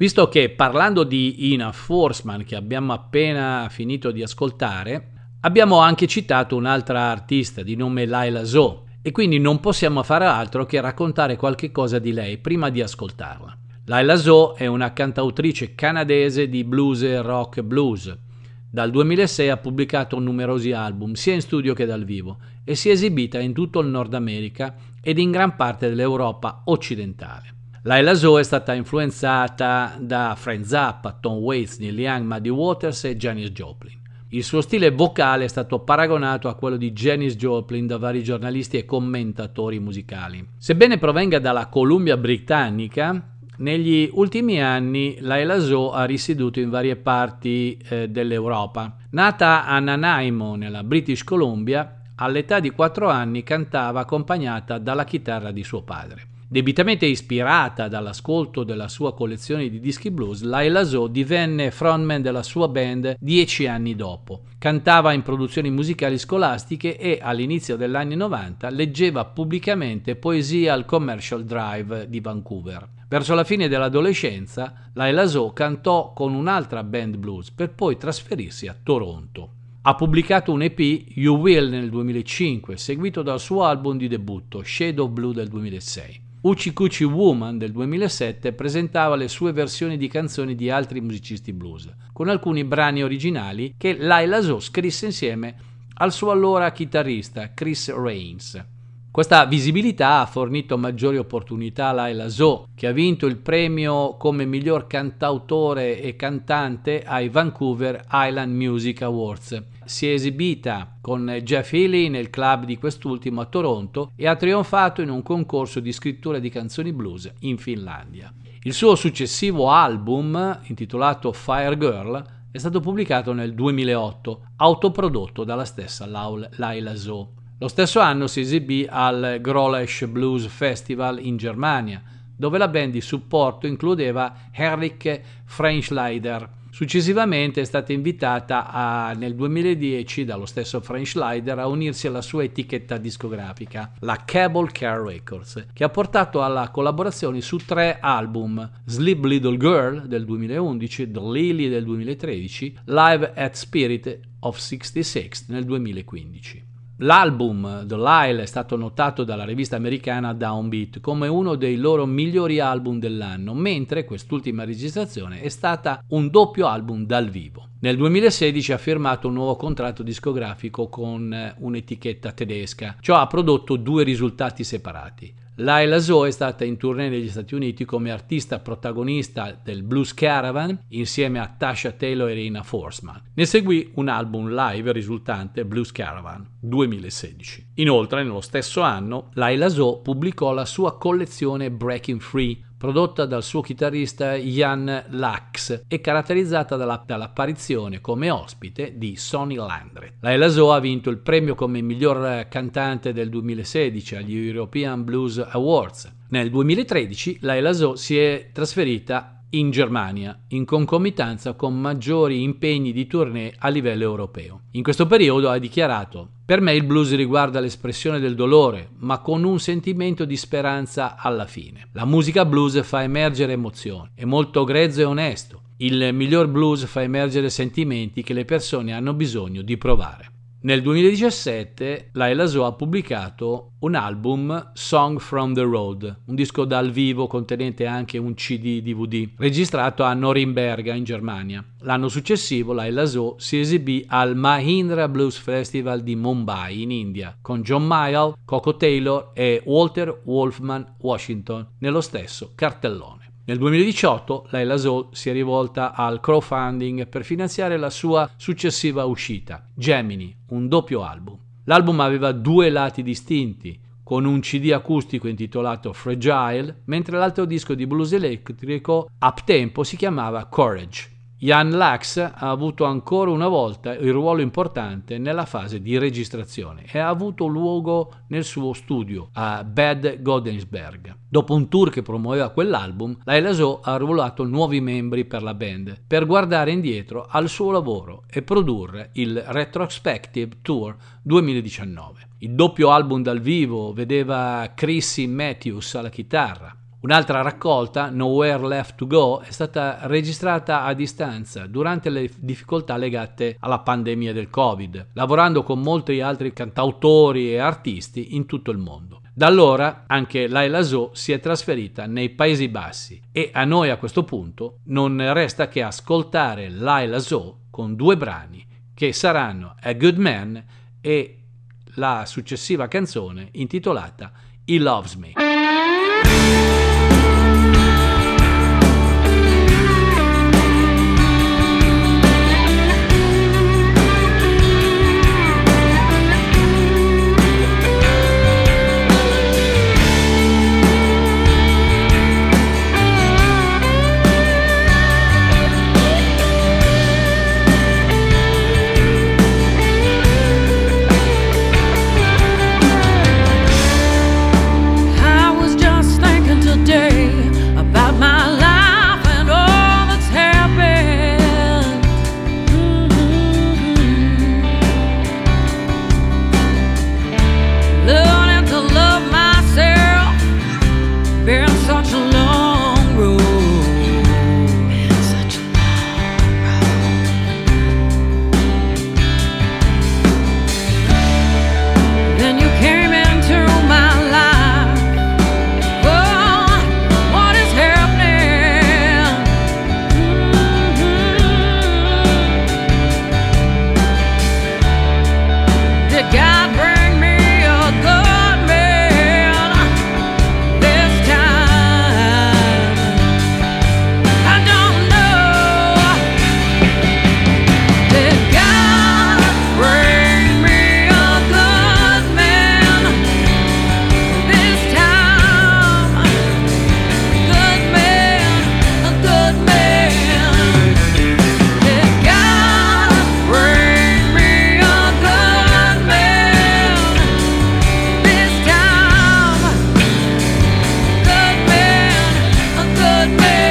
Visto che parlando di Ina Forsman, che abbiamo appena finito di ascoltare, abbiamo anche citato un'altra artista di nome Laila Zoe e quindi non possiamo fare altro che raccontare qualche cosa di lei prima di ascoltarla. Laila Zoe è una cantautrice canadese di blues e rock blues. Dal 2006 ha pubblicato numerosi album, sia in studio che dal vivo, e si è esibita in tutto il Nord America ed in gran parte dell'Europa occidentale. Laila Zoe è stata influenzata da Frank Zappa, Tom Waits, Neil Young, Muddy Waters e Janis Joplin. Il suo stile vocale è stato paragonato a quello di Janis Joplin da vari giornalisti e commentatori musicali. Sebbene provenga dalla Columbia Britannica, negli ultimi anni Laila Zoe ha risieduto in varie parti eh, dell'Europa. Nata a Nanaimo, nella British Columbia, all'età di 4 anni cantava accompagnata dalla chitarra di suo padre. Debitamente ispirata dall'ascolto della sua collezione di dischi blues, Laila Zoe divenne frontman della sua band dieci anni dopo. Cantava in produzioni musicali scolastiche e all'inizio degli anni 90 leggeva pubblicamente poesia al Commercial Drive di Vancouver. Verso la fine dell'adolescenza, Laila Zoe cantò con un'altra band blues per poi trasferirsi a Toronto. Ha pubblicato un EP, You Will, nel 2005, seguito dal suo album di debutto, Shadow Blue del 2006. Uchi Woman del 2007 presentava le sue versioni di canzoni di altri musicisti blues, con alcuni brani originali che Laila Zoe scrisse insieme al suo allora chitarrista Chris Rains. Questa visibilità ha fornito maggiori opportunità a Laila Zoe, che ha vinto il premio come miglior cantautore e cantante ai Vancouver Island Music Awards. Si è esibita con Jeff Healy nel club di quest'ultimo a Toronto e ha trionfato in un concorso di scrittura di canzoni blues in Finlandia. Il suo successivo album, intitolato Fire Girl, è stato pubblicato nel 2008, autoprodotto dalla stessa Laila Zoe. Lo stesso anno si esibì al Grolesch Blues Festival in Germania, dove la band di supporto includeva Henrik Frenschleider. Successivamente è stata invitata a, nel 2010 dallo stesso Frenschleider a unirsi alla sua etichetta discografica, la Cable Car Records, che ha portato alla collaborazione su tre album, Sleep Little Girl del 2011, The Lily del 2013, Live at Spirit of 66 nel 2015. L'album The Lyle è stato notato dalla rivista americana Downbeat come uno dei loro migliori album dell'anno, mentre quest'ultima registrazione è stata un doppio album dal vivo. Nel 2016 ha firmato un nuovo contratto discografico con eh, un'etichetta tedesca. Ciò ha prodotto due risultati separati. Laila Zoe è stata in tournée negli Stati Uniti come artista protagonista del Blues Caravan insieme a Tasha Taylor e Rina Forsman. Ne seguì un album live risultante Blues Caravan 2016. Inoltre, nello stesso anno, Laila Zoe pubblicò la sua collezione Breaking Free prodotta dal suo chitarrista Jan Lax e caratterizzata dalla, dall'apparizione come ospite di Sonny Landry. La Elaso ha vinto il premio come miglior cantante del 2016 agli European Blues Awards. Nel 2013 la Elaso si è trasferita in Germania, in concomitanza con maggiori impegni di tournée a livello europeo. In questo periodo ha dichiarato per me il blues riguarda l'espressione del dolore, ma con un sentimento di speranza alla fine. La musica blues fa emergere emozioni, è molto grezzo e onesto. Il miglior blues fa emergere sentimenti che le persone hanno bisogno di provare. Nel 2017 Laila Zoe ha pubblicato un album Song from the Road, un disco dal vivo contenente anche un CD DVD, registrato a Norimberga in Germania. L'anno successivo Laila Zoe si esibì al Mahindra Blues Festival di Mumbai in India con John Mayall, Coco Taylor e Walter Wolfman Washington nello stesso cartellone. Nel 2018 Laila Zoe si è rivolta al crowdfunding per finanziare la sua successiva uscita, Gemini, un doppio album. L'album aveva due lati distinti, con un CD acustico intitolato Fragile, mentre l'altro disco di blues elettrico up tempo si chiamava Courage. Jan Lax ha avuto ancora una volta il ruolo importante nella fase di registrazione e ha avuto luogo nel suo studio a Bad Godensberg. Dopo un tour che promuoveva quell'album, Laila Zoe ha arruolato nuovi membri per la band per guardare indietro al suo lavoro e produrre il Retrospective Tour 2019. Il doppio album dal vivo vedeva Chrissy Matthews alla chitarra, Un'altra raccolta, Nowhere Left to Go, è stata registrata a distanza durante le difficoltà legate alla pandemia del Covid, lavorando con molti altri cantautori e artisti in tutto il mondo. Da allora anche Laila Zo si è trasferita nei Paesi Bassi e a noi a questo punto non resta che ascoltare Laila Zo con due brani che saranno A Good Man e la successiva canzone intitolata He Loves Me. man.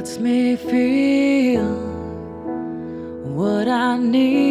Lets me feel what I need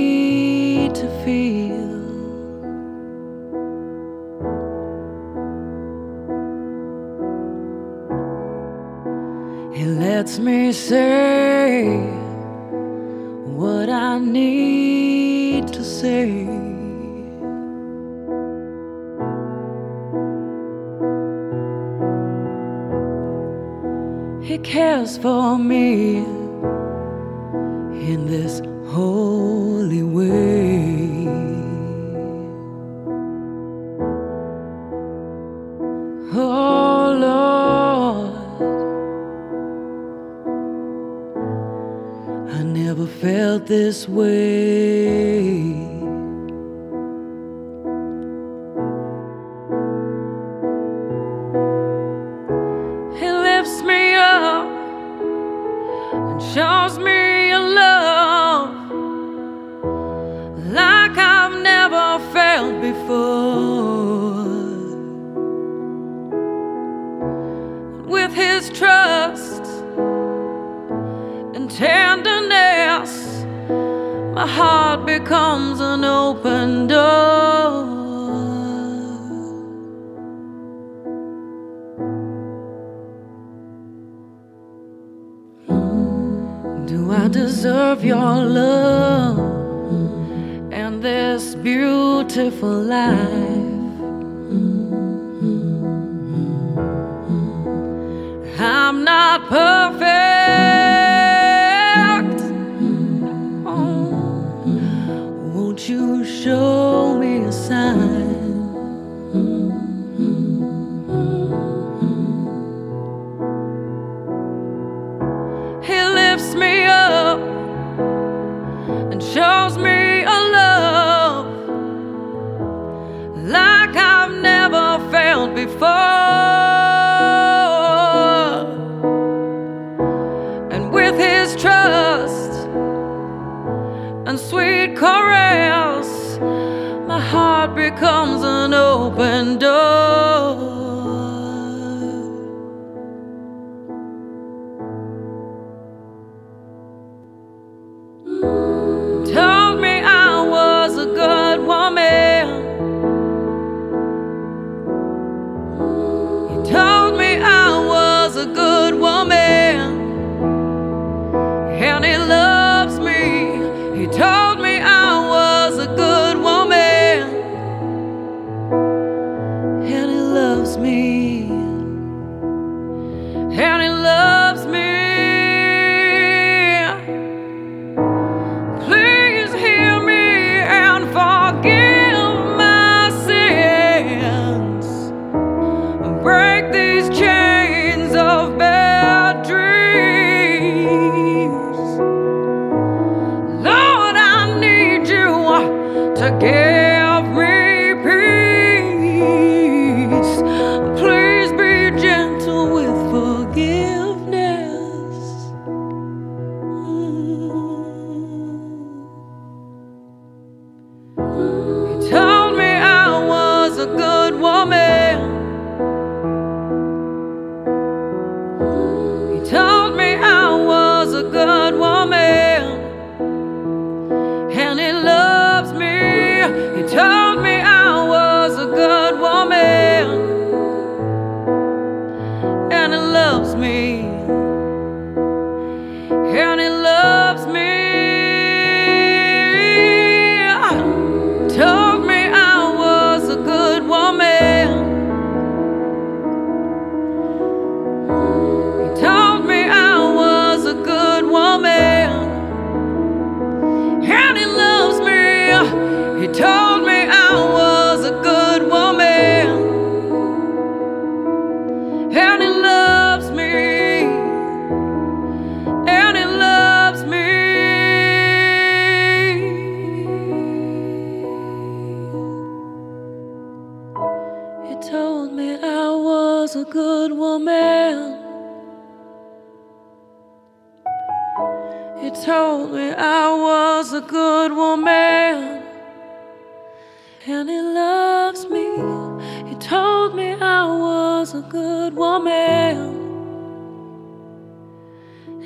a good woman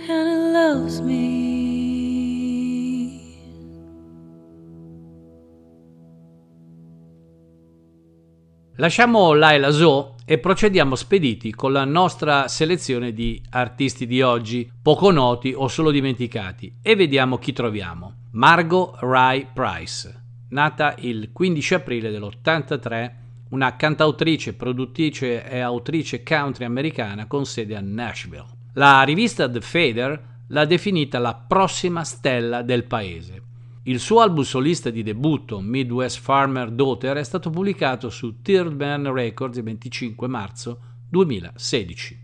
and it loves me. Lasciamo Laila Zoo e procediamo spediti con la nostra selezione di artisti di oggi, poco noti o solo dimenticati, e vediamo chi troviamo. Margot Rye Price, nata il 15 aprile dell'83 una cantautrice, produttrice e autrice country americana con sede a Nashville. La rivista The Fader l'ha definita la prossima stella del paese. Il suo album solista di debutto, Midwest Farmer Daughter, è stato pubblicato su Third Man Records il 25 marzo 2016.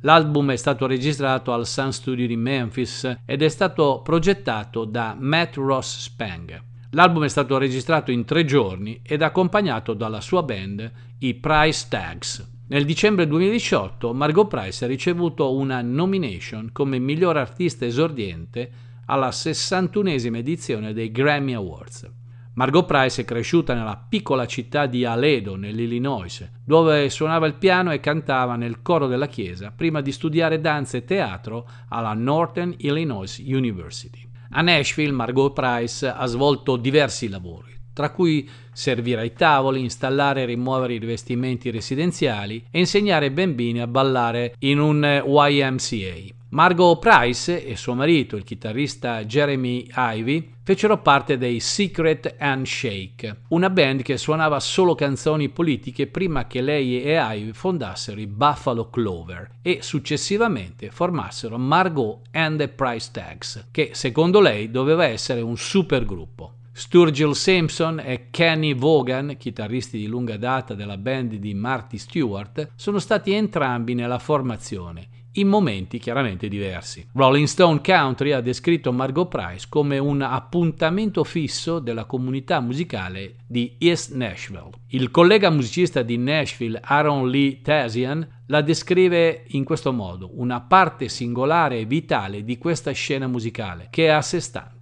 L'album è stato registrato al Sun Studio di Memphis ed è stato progettato da Matt Ross Spang. L'album è stato registrato in tre giorni ed accompagnato dalla sua band, i Price Tags. Nel dicembre 2018 Margot Price ha ricevuto una nomination come miglior artista esordiente alla 61esima edizione dei Grammy Awards. Margot Price è cresciuta nella piccola città di Aledo, nell'Illinois, dove suonava il piano e cantava nel coro della chiesa prima di studiare danza e teatro alla Northern Illinois University. A Nashville Margot Price ha svolto diversi lavori, tra cui servire ai tavoli, installare e rimuovere i rivestimenti residenziali e insegnare ai bambini a ballare in un YMCA. Margot Price e suo marito, il chitarrista Jeremy Ivy, fecero parte dei Secret Handshake, una band che suonava solo canzoni politiche prima che lei e Ivy fondassero i Buffalo Clover e successivamente formassero Margot and the Price Tags, che secondo lei doveva essere un supergruppo. Sturgill Simpson e Kenny Vaughan, chitarristi di lunga data della band di Marty Stewart, sono stati entrambi nella formazione in momenti chiaramente diversi. Rolling Stone Country ha descritto Margot Price come un appuntamento fisso della comunità musicale di East Nashville. Il collega musicista di Nashville Aaron Lee Tazian la descrive in questo modo, una parte singolare e vitale di questa scena musicale che è a sé stante.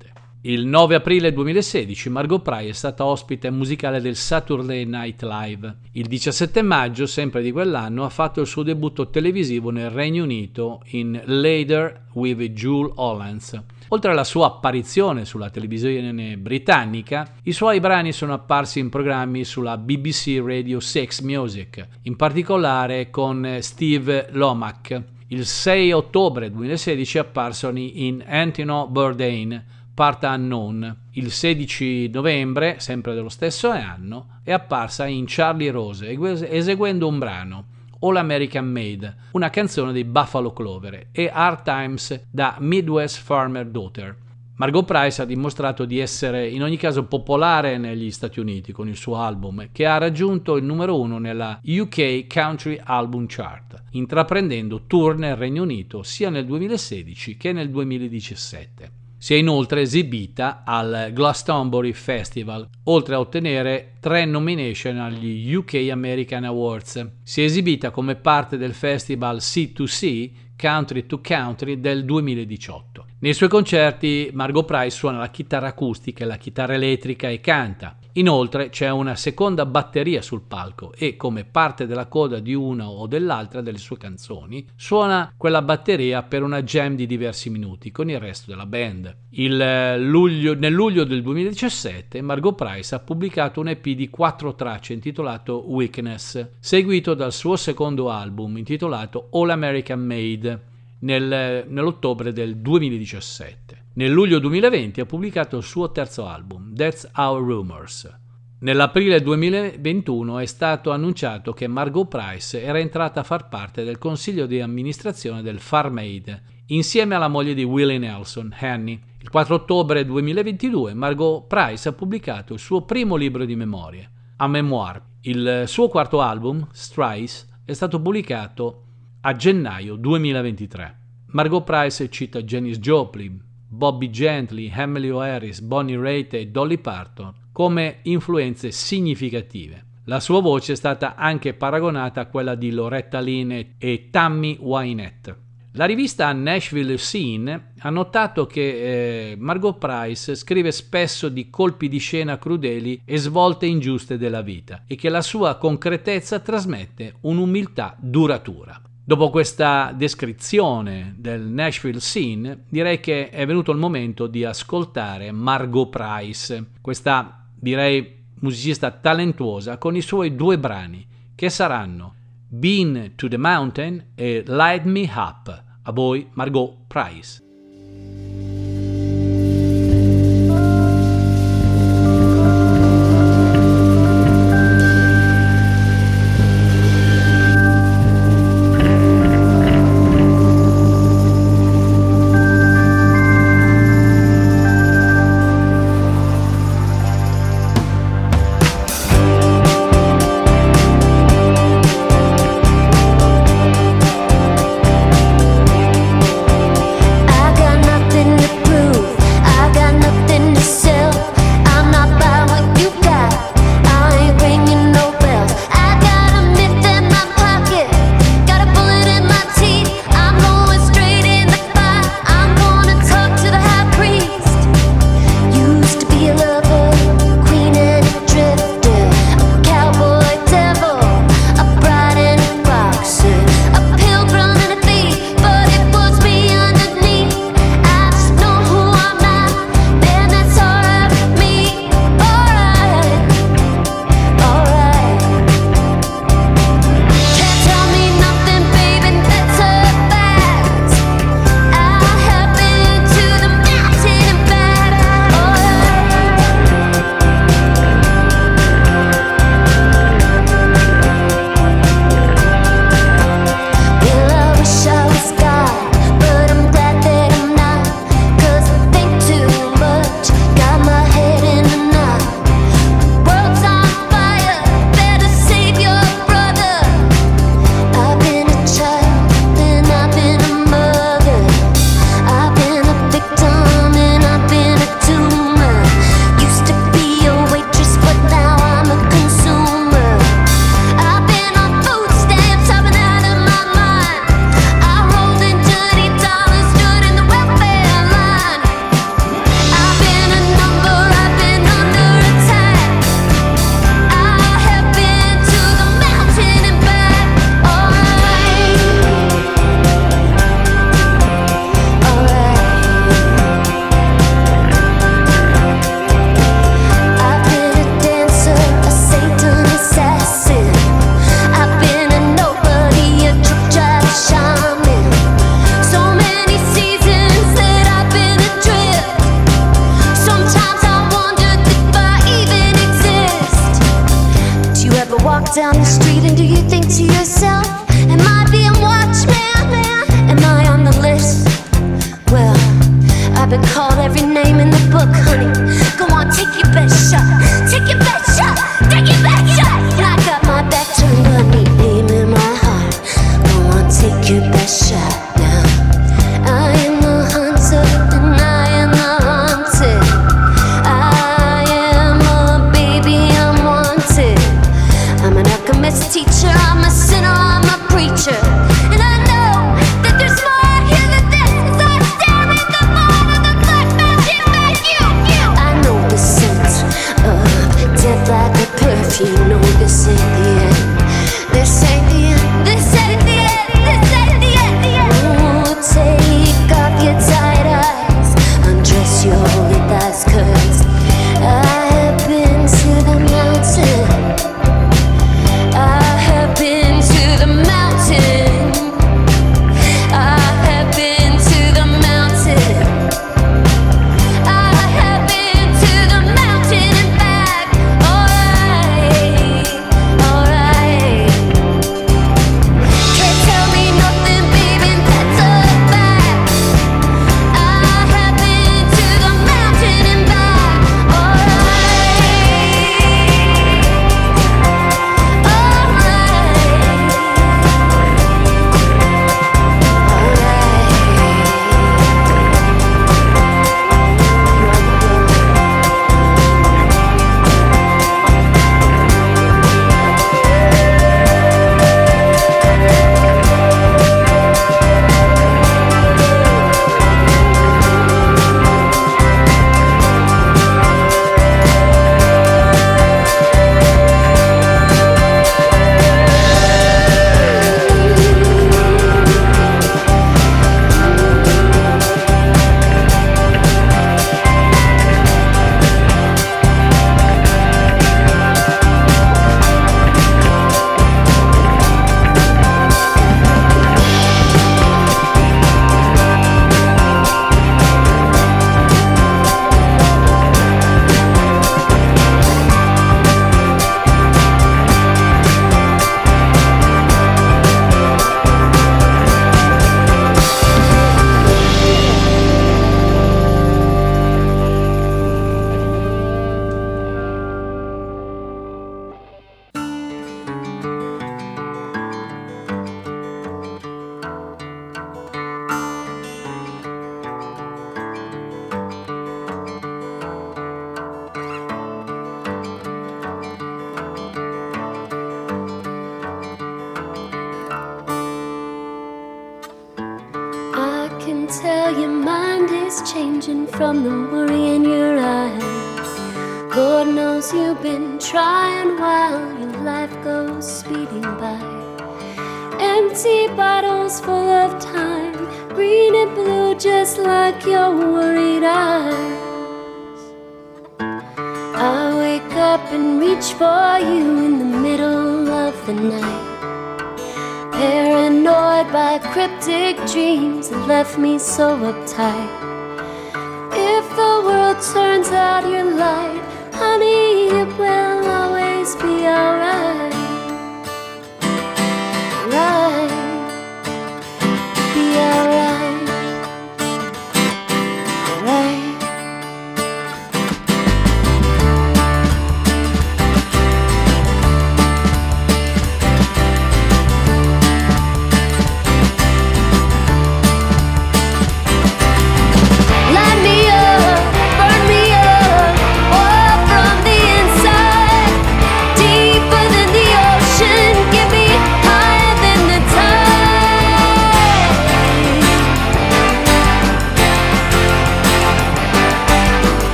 Il 9 aprile 2016 Margot Price è stata ospite musicale del Saturday Night Live. Il 17 maggio, sempre di quell'anno, ha fatto il suo debutto televisivo nel Regno Unito in Later with Jewel Hollands. Oltre alla sua apparizione sulla televisione britannica, i suoi brani sono apparsi in programmi sulla BBC Radio 6 Music, in particolare con Steve Lomack. Il 6 ottobre 2016 è apparso in Antino Bourdain, Part Unknown. Il 16 novembre, sempre dello stesso anno, è apparsa in Charlie Rose eseguendo un brano, All American Made, una canzone dei Buffalo Clover, e Hard Times da Midwest Farmer Daughter. Margot Price ha dimostrato di essere in ogni caso popolare negli Stati Uniti con il suo album, che ha raggiunto il numero uno nella UK Country Album Chart, intraprendendo tour nel Regno Unito sia nel 2016 che nel 2017. Si è inoltre esibita al Glastonbury Festival, oltre a ottenere tre nomination agli UK American Awards. Si è esibita come parte del festival C2C Country to Country del 2018. Nei suoi concerti Margot Price suona la chitarra acustica e la chitarra elettrica e canta. Inoltre c'è una seconda batteria sul palco e come parte della coda di una o dell'altra delle sue canzoni suona quella batteria per una jam di diversi minuti con il resto della band. Eh, luglio, nel luglio del 2017 Margot Price ha pubblicato un EP di quattro tracce intitolato Weakness, seguito dal suo secondo album intitolato All American Made nel, nell'ottobre del 2017. Nel luglio 2020 ha pubblicato il suo terzo album, That's Our Rumors. Nell'aprile 2021 è stato annunciato che Margot Price era entrata a far parte del consiglio di amministrazione del Farm Aid, insieme alla moglie di Willie Nelson, Hanny. Il 4 ottobre 2022 Margot Price ha pubblicato il suo primo libro di memorie, A Memoir. Il suo quarto album, Strice, è stato pubblicato a gennaio 2023. Margot Price cita Janis Joplin, Bobby Gently, Emily Harris, Bonnie Raitt e Dolly Parton come influenze significative. La sua voce è stata anche paragonata a quella di Loretta Lynn e Tammy Wynette. La rivista Nashville Scene ha notato che eh, Margot Price scrive spesso di colpi di scena crudeli e svolte ingiuste della vita e che la sua concretezza trasmette un'umiltà duratura. Dopo questa descrizione del Nashville scene, direi che è venuto il momento di ascoltare Margot Price, questa direi musicista talentuosa con i suoi due brani che saranno Been to the Mountain e Light Me Up. A voi Margot Price.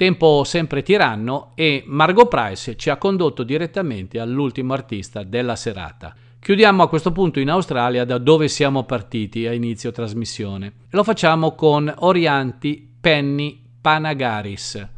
Tempo sempre tiranno e Margot Price ci ha condotto direttamente all'ultimo artista della serata. Chiudiamo a questo punto in Australia da dove siamo partiti a inizio trasmissione. Lo facciamo con Orianti Penny Panagaris,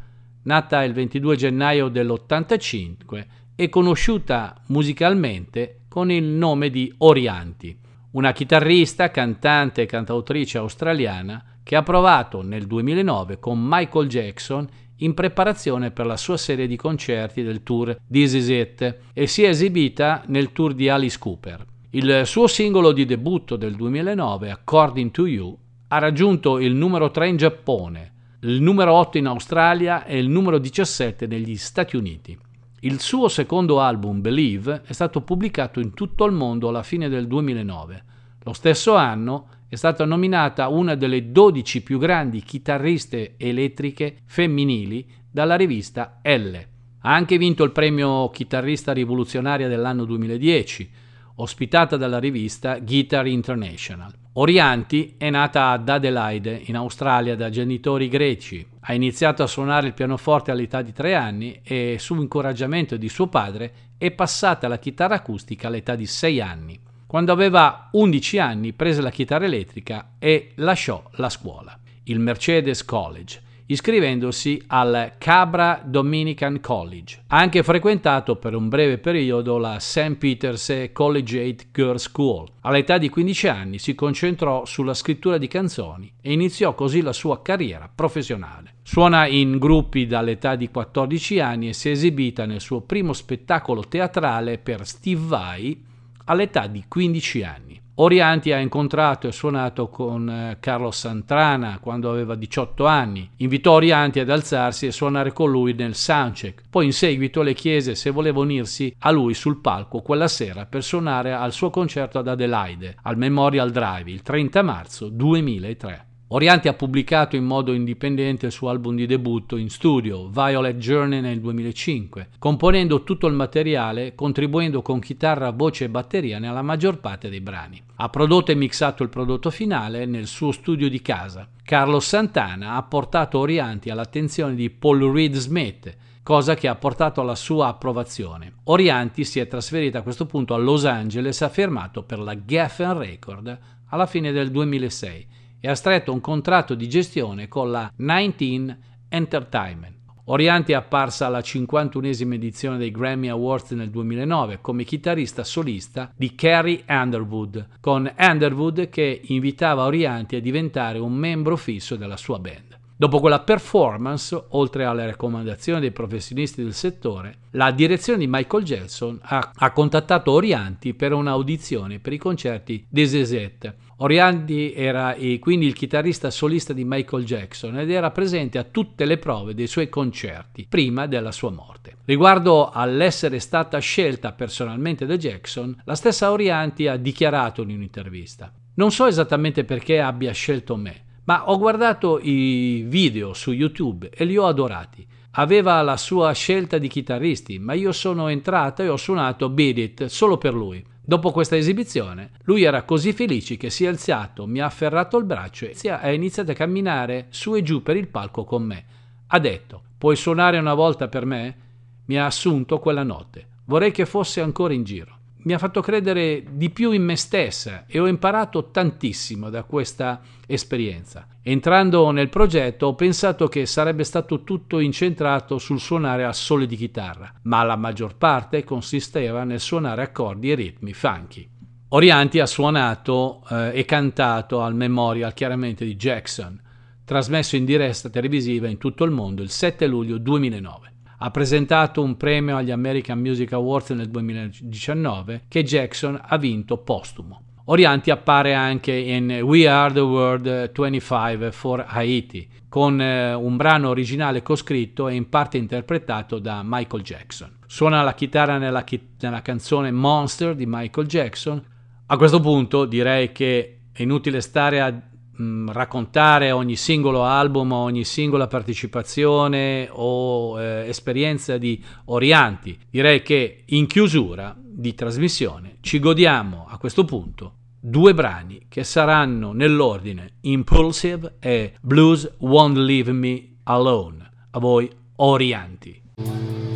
nata il 22 gennaio dell'85 e conosciuta musicalmente con il nome di Orianti, una chitarrista, cantante e cantautrice australiana che ha provato nel 2009 con Michael Jackson in preparazione per la sua serie di concerti del tour This Is It e si è esibita nel tour di Alice Cooper. Il suo singolo di debutto del 2009, According to You, ha raggiunto il numero 3 in Giappone, il numero 8 in Australia e il numero 17 negli Stati Uniti. Il suo secondo album, Believe, è stato pubblicato in tutto il mondo alla fine del 2009. Lo stesso anno è stata nominata una delle 12 più grandi chitarriste elettriche femminili dalla rivista Elle. Ha anche vinto il premio chitarrista rivoluzionaria dell'anno 2010, ospitata dalla rivista Guitar International. Orianti è nata ad Adelaide, in Australia, da genitori greci. Ha iniziato a suonare il pianoforte all'età di tre anni e, su incoraggiamento di suo padre, è passata alla chitarra acustica all'età di sei anni. Quando aveva 11 anni prese la chitarra elettrica e lasciò la scuola, il Mercedes College iscrivendosi al Cabra Dominican College. Ha anche frequentato per un breve periodo la St. Peter's Collegiate Girls School. All'età di 15 anni si concentrò sulla scrittura di canzoni e iniziò così la sua carriera professionale. Suona in gruppi dall'età di 14 anni e si è esibita nel suo primo spettacolo teatrale per Steve Vai all'età di 15 anni. Orianti ha incontrato e suonato con eh, Carlos Santana quando aveva 18 anni. Invitò Orianti ad alzarsi e suonare con lui nel soundcheck. Poi in seguito le chiese se voleva unirsi a lui sul palco quella sera per suonare al suo concerto ad Adelaide, al Memorial Drive, il 30 marzo 2003. Orianti ha pubblicato in modo indipendente il suo album di debutto in studio, Violet Journey nel 2005, componendo tutto il materiale, contribuendo con chitarra, voce e batteria nella maggior parte dei brani. Ha prodotto e mixato il prodotto finale nel suo studio di casa. Carlos Santana ha portato Orianti all'attenzione di Paul Reed Smith, cosa che ha portato alla sua approvazione. Orianti si è trasferita a questo punto a Los Angeles e ha firmato per la Geffen Record alla fine del 2006 e ha stretto un contratto di gestione con la 19 Entertainment. Orianti è apparsa alla 51esima edizione dei Grammy Awards nel 2009 come chitarrista solista di Carrie Underwood, con Underwood che invitava Orianti a diventare un membro fisso della sua band. Dopo quella performance, oltre alle raccomandazioni dei professionisti del settore, la direzione di Michael Jackson ha, ha contattato Orianti per un'audizione per i concerti di Zezet, Orianti era quindi il chitarrista solista di Michael Jackson ed era presente a tutte le prove dei suoi concerti prima della sua morte. Riguardo all'essere stata scelta personalmente da Jackson, la stessa Orianti ha dichiarato in un'intervista: Non so esattamente perché abbia scelto me, ma ho guardato i video su YouTube e li ho adorati. Aveva la sua scelta di chitarristi, ma io sono entrata e ho suonato Beat It solo per lui. Dopo questa esibizione, lui era così felice che si è alzato, mi ha afferrato il braccio e ha iniziato a camminare su e giù per il palco con me. Ha detto: Puoi suonare una volta per me? Mi ha assunto quella notte. Vorrei che fosse ancora in giro mi ha fatto credere di più in me stessa e ho imparato tantissimo da questa esperienza. Entrando nel progetto ho pensato che sarebbe stato tutto incentrato sul suonare a sole di chitarra, ma la maggior parte consisteva nel suonare accordi e ritmi funky. Orianti ha suonato eh, e cantato al memorial chiaramente di Jackson, trasmesso in diretta televisiva in tutto il mondo il 7 luglio 2009 ha presentato un premio agli American Music Awards nel 2019 che Jackson ha vinto postumo. Orianti appare anche in We Are the World 25 for Haiti, con eh, un brano originale coscritto e in parte interpretato da Michael Jackson. Suona la chitarra nella, chi- nella canzone Monster di Michael Jackson. A questo punto direi che è inutile stare a mm, raccontare ogni singolo album, ogni singola partecipazione o eh, esperienza di Orianti. Direi che in chiusura di trasmissione ci godiamo a questo punto due brani che saranno nell'ordine Impulsive e Blues Won't Leave Me Alone. A voi Orianti.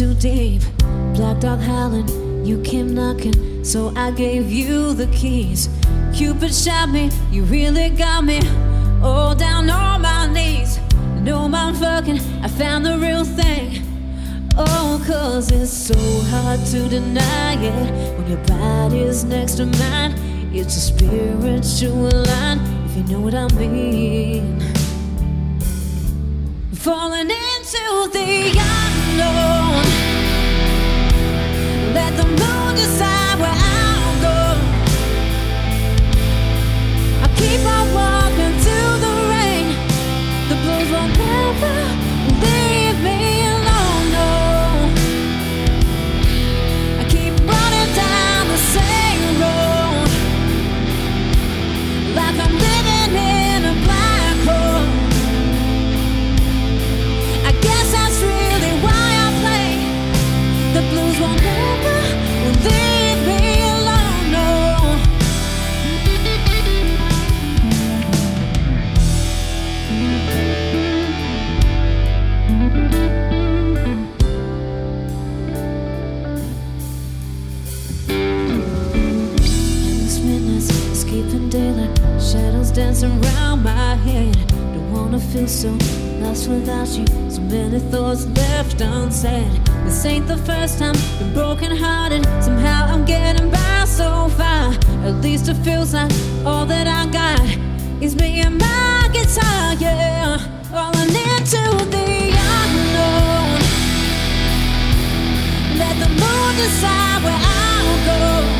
too deep. Black dog howling, you came knocking, so I gave you the keys. Cupid shot me, you really got me. All down on my knees. No mind fucking, I found the real thing. Oh, cause it's so hard to deny it when your body's next to mine. It's a spiritual line, if you know what I mean. Falling into the keep on walking through the rain. The blues will never. dance around my head. Don't wanna feel so lost without you. So many thoughts left unsaid. This ain't the first time been brokenhearted. Somehow I'm getting by so far. At least it feels like all that I got is me and my guitar. Yeah, falling into the unknown. Let the moon decide where I'll go.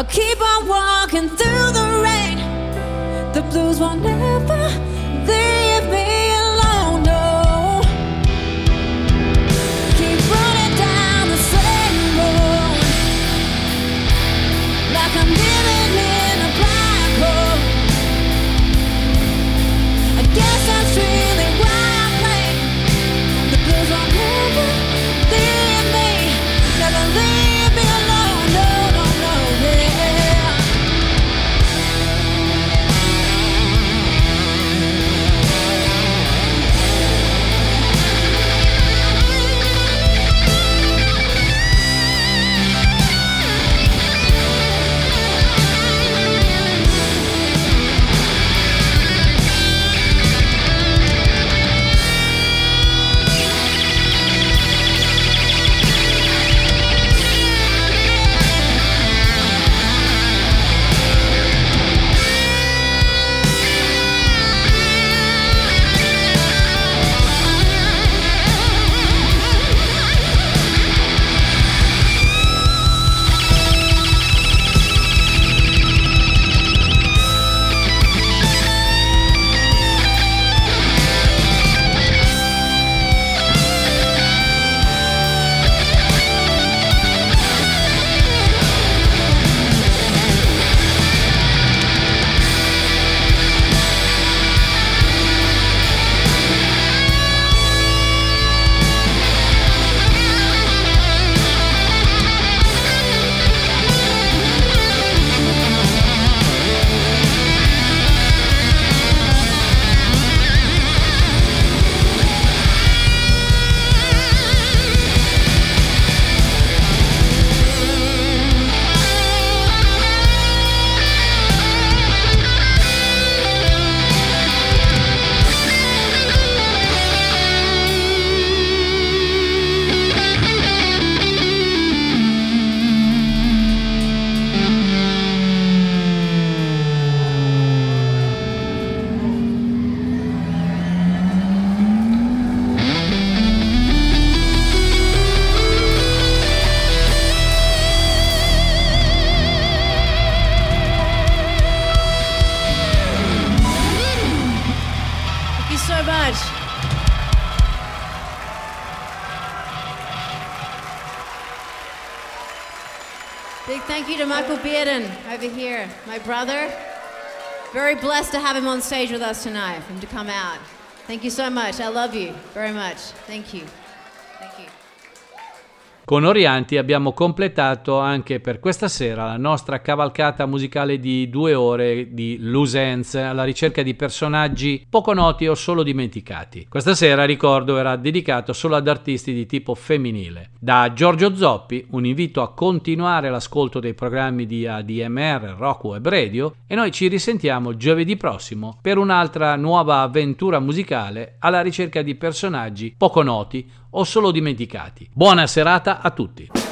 I'll keep on walking through the rain. The blues won't ever. Blessed to have him on stage with us tonight, for him to come out. Thank you so much. I love you very much. Thank you. Con Orianti abbiamo completato anche per questa sera la nostra cavalcata musicale di due ore di Lusenze alla ricerca di personaggi poco noti o solo dimenticati. Questa sera, ricordo, era dedicato solo ad artisti di tipo femminile. Da Giorgio Zoppi un invito a continuare l'ascolto dei programmi di ADMR, Rock Web Radio e noi ci risentiamo giovedì prossimo per un'altra nuova avventura musicale alla ricerca di personaggi poco noti o solo dimenticati. Buona serata a tutti.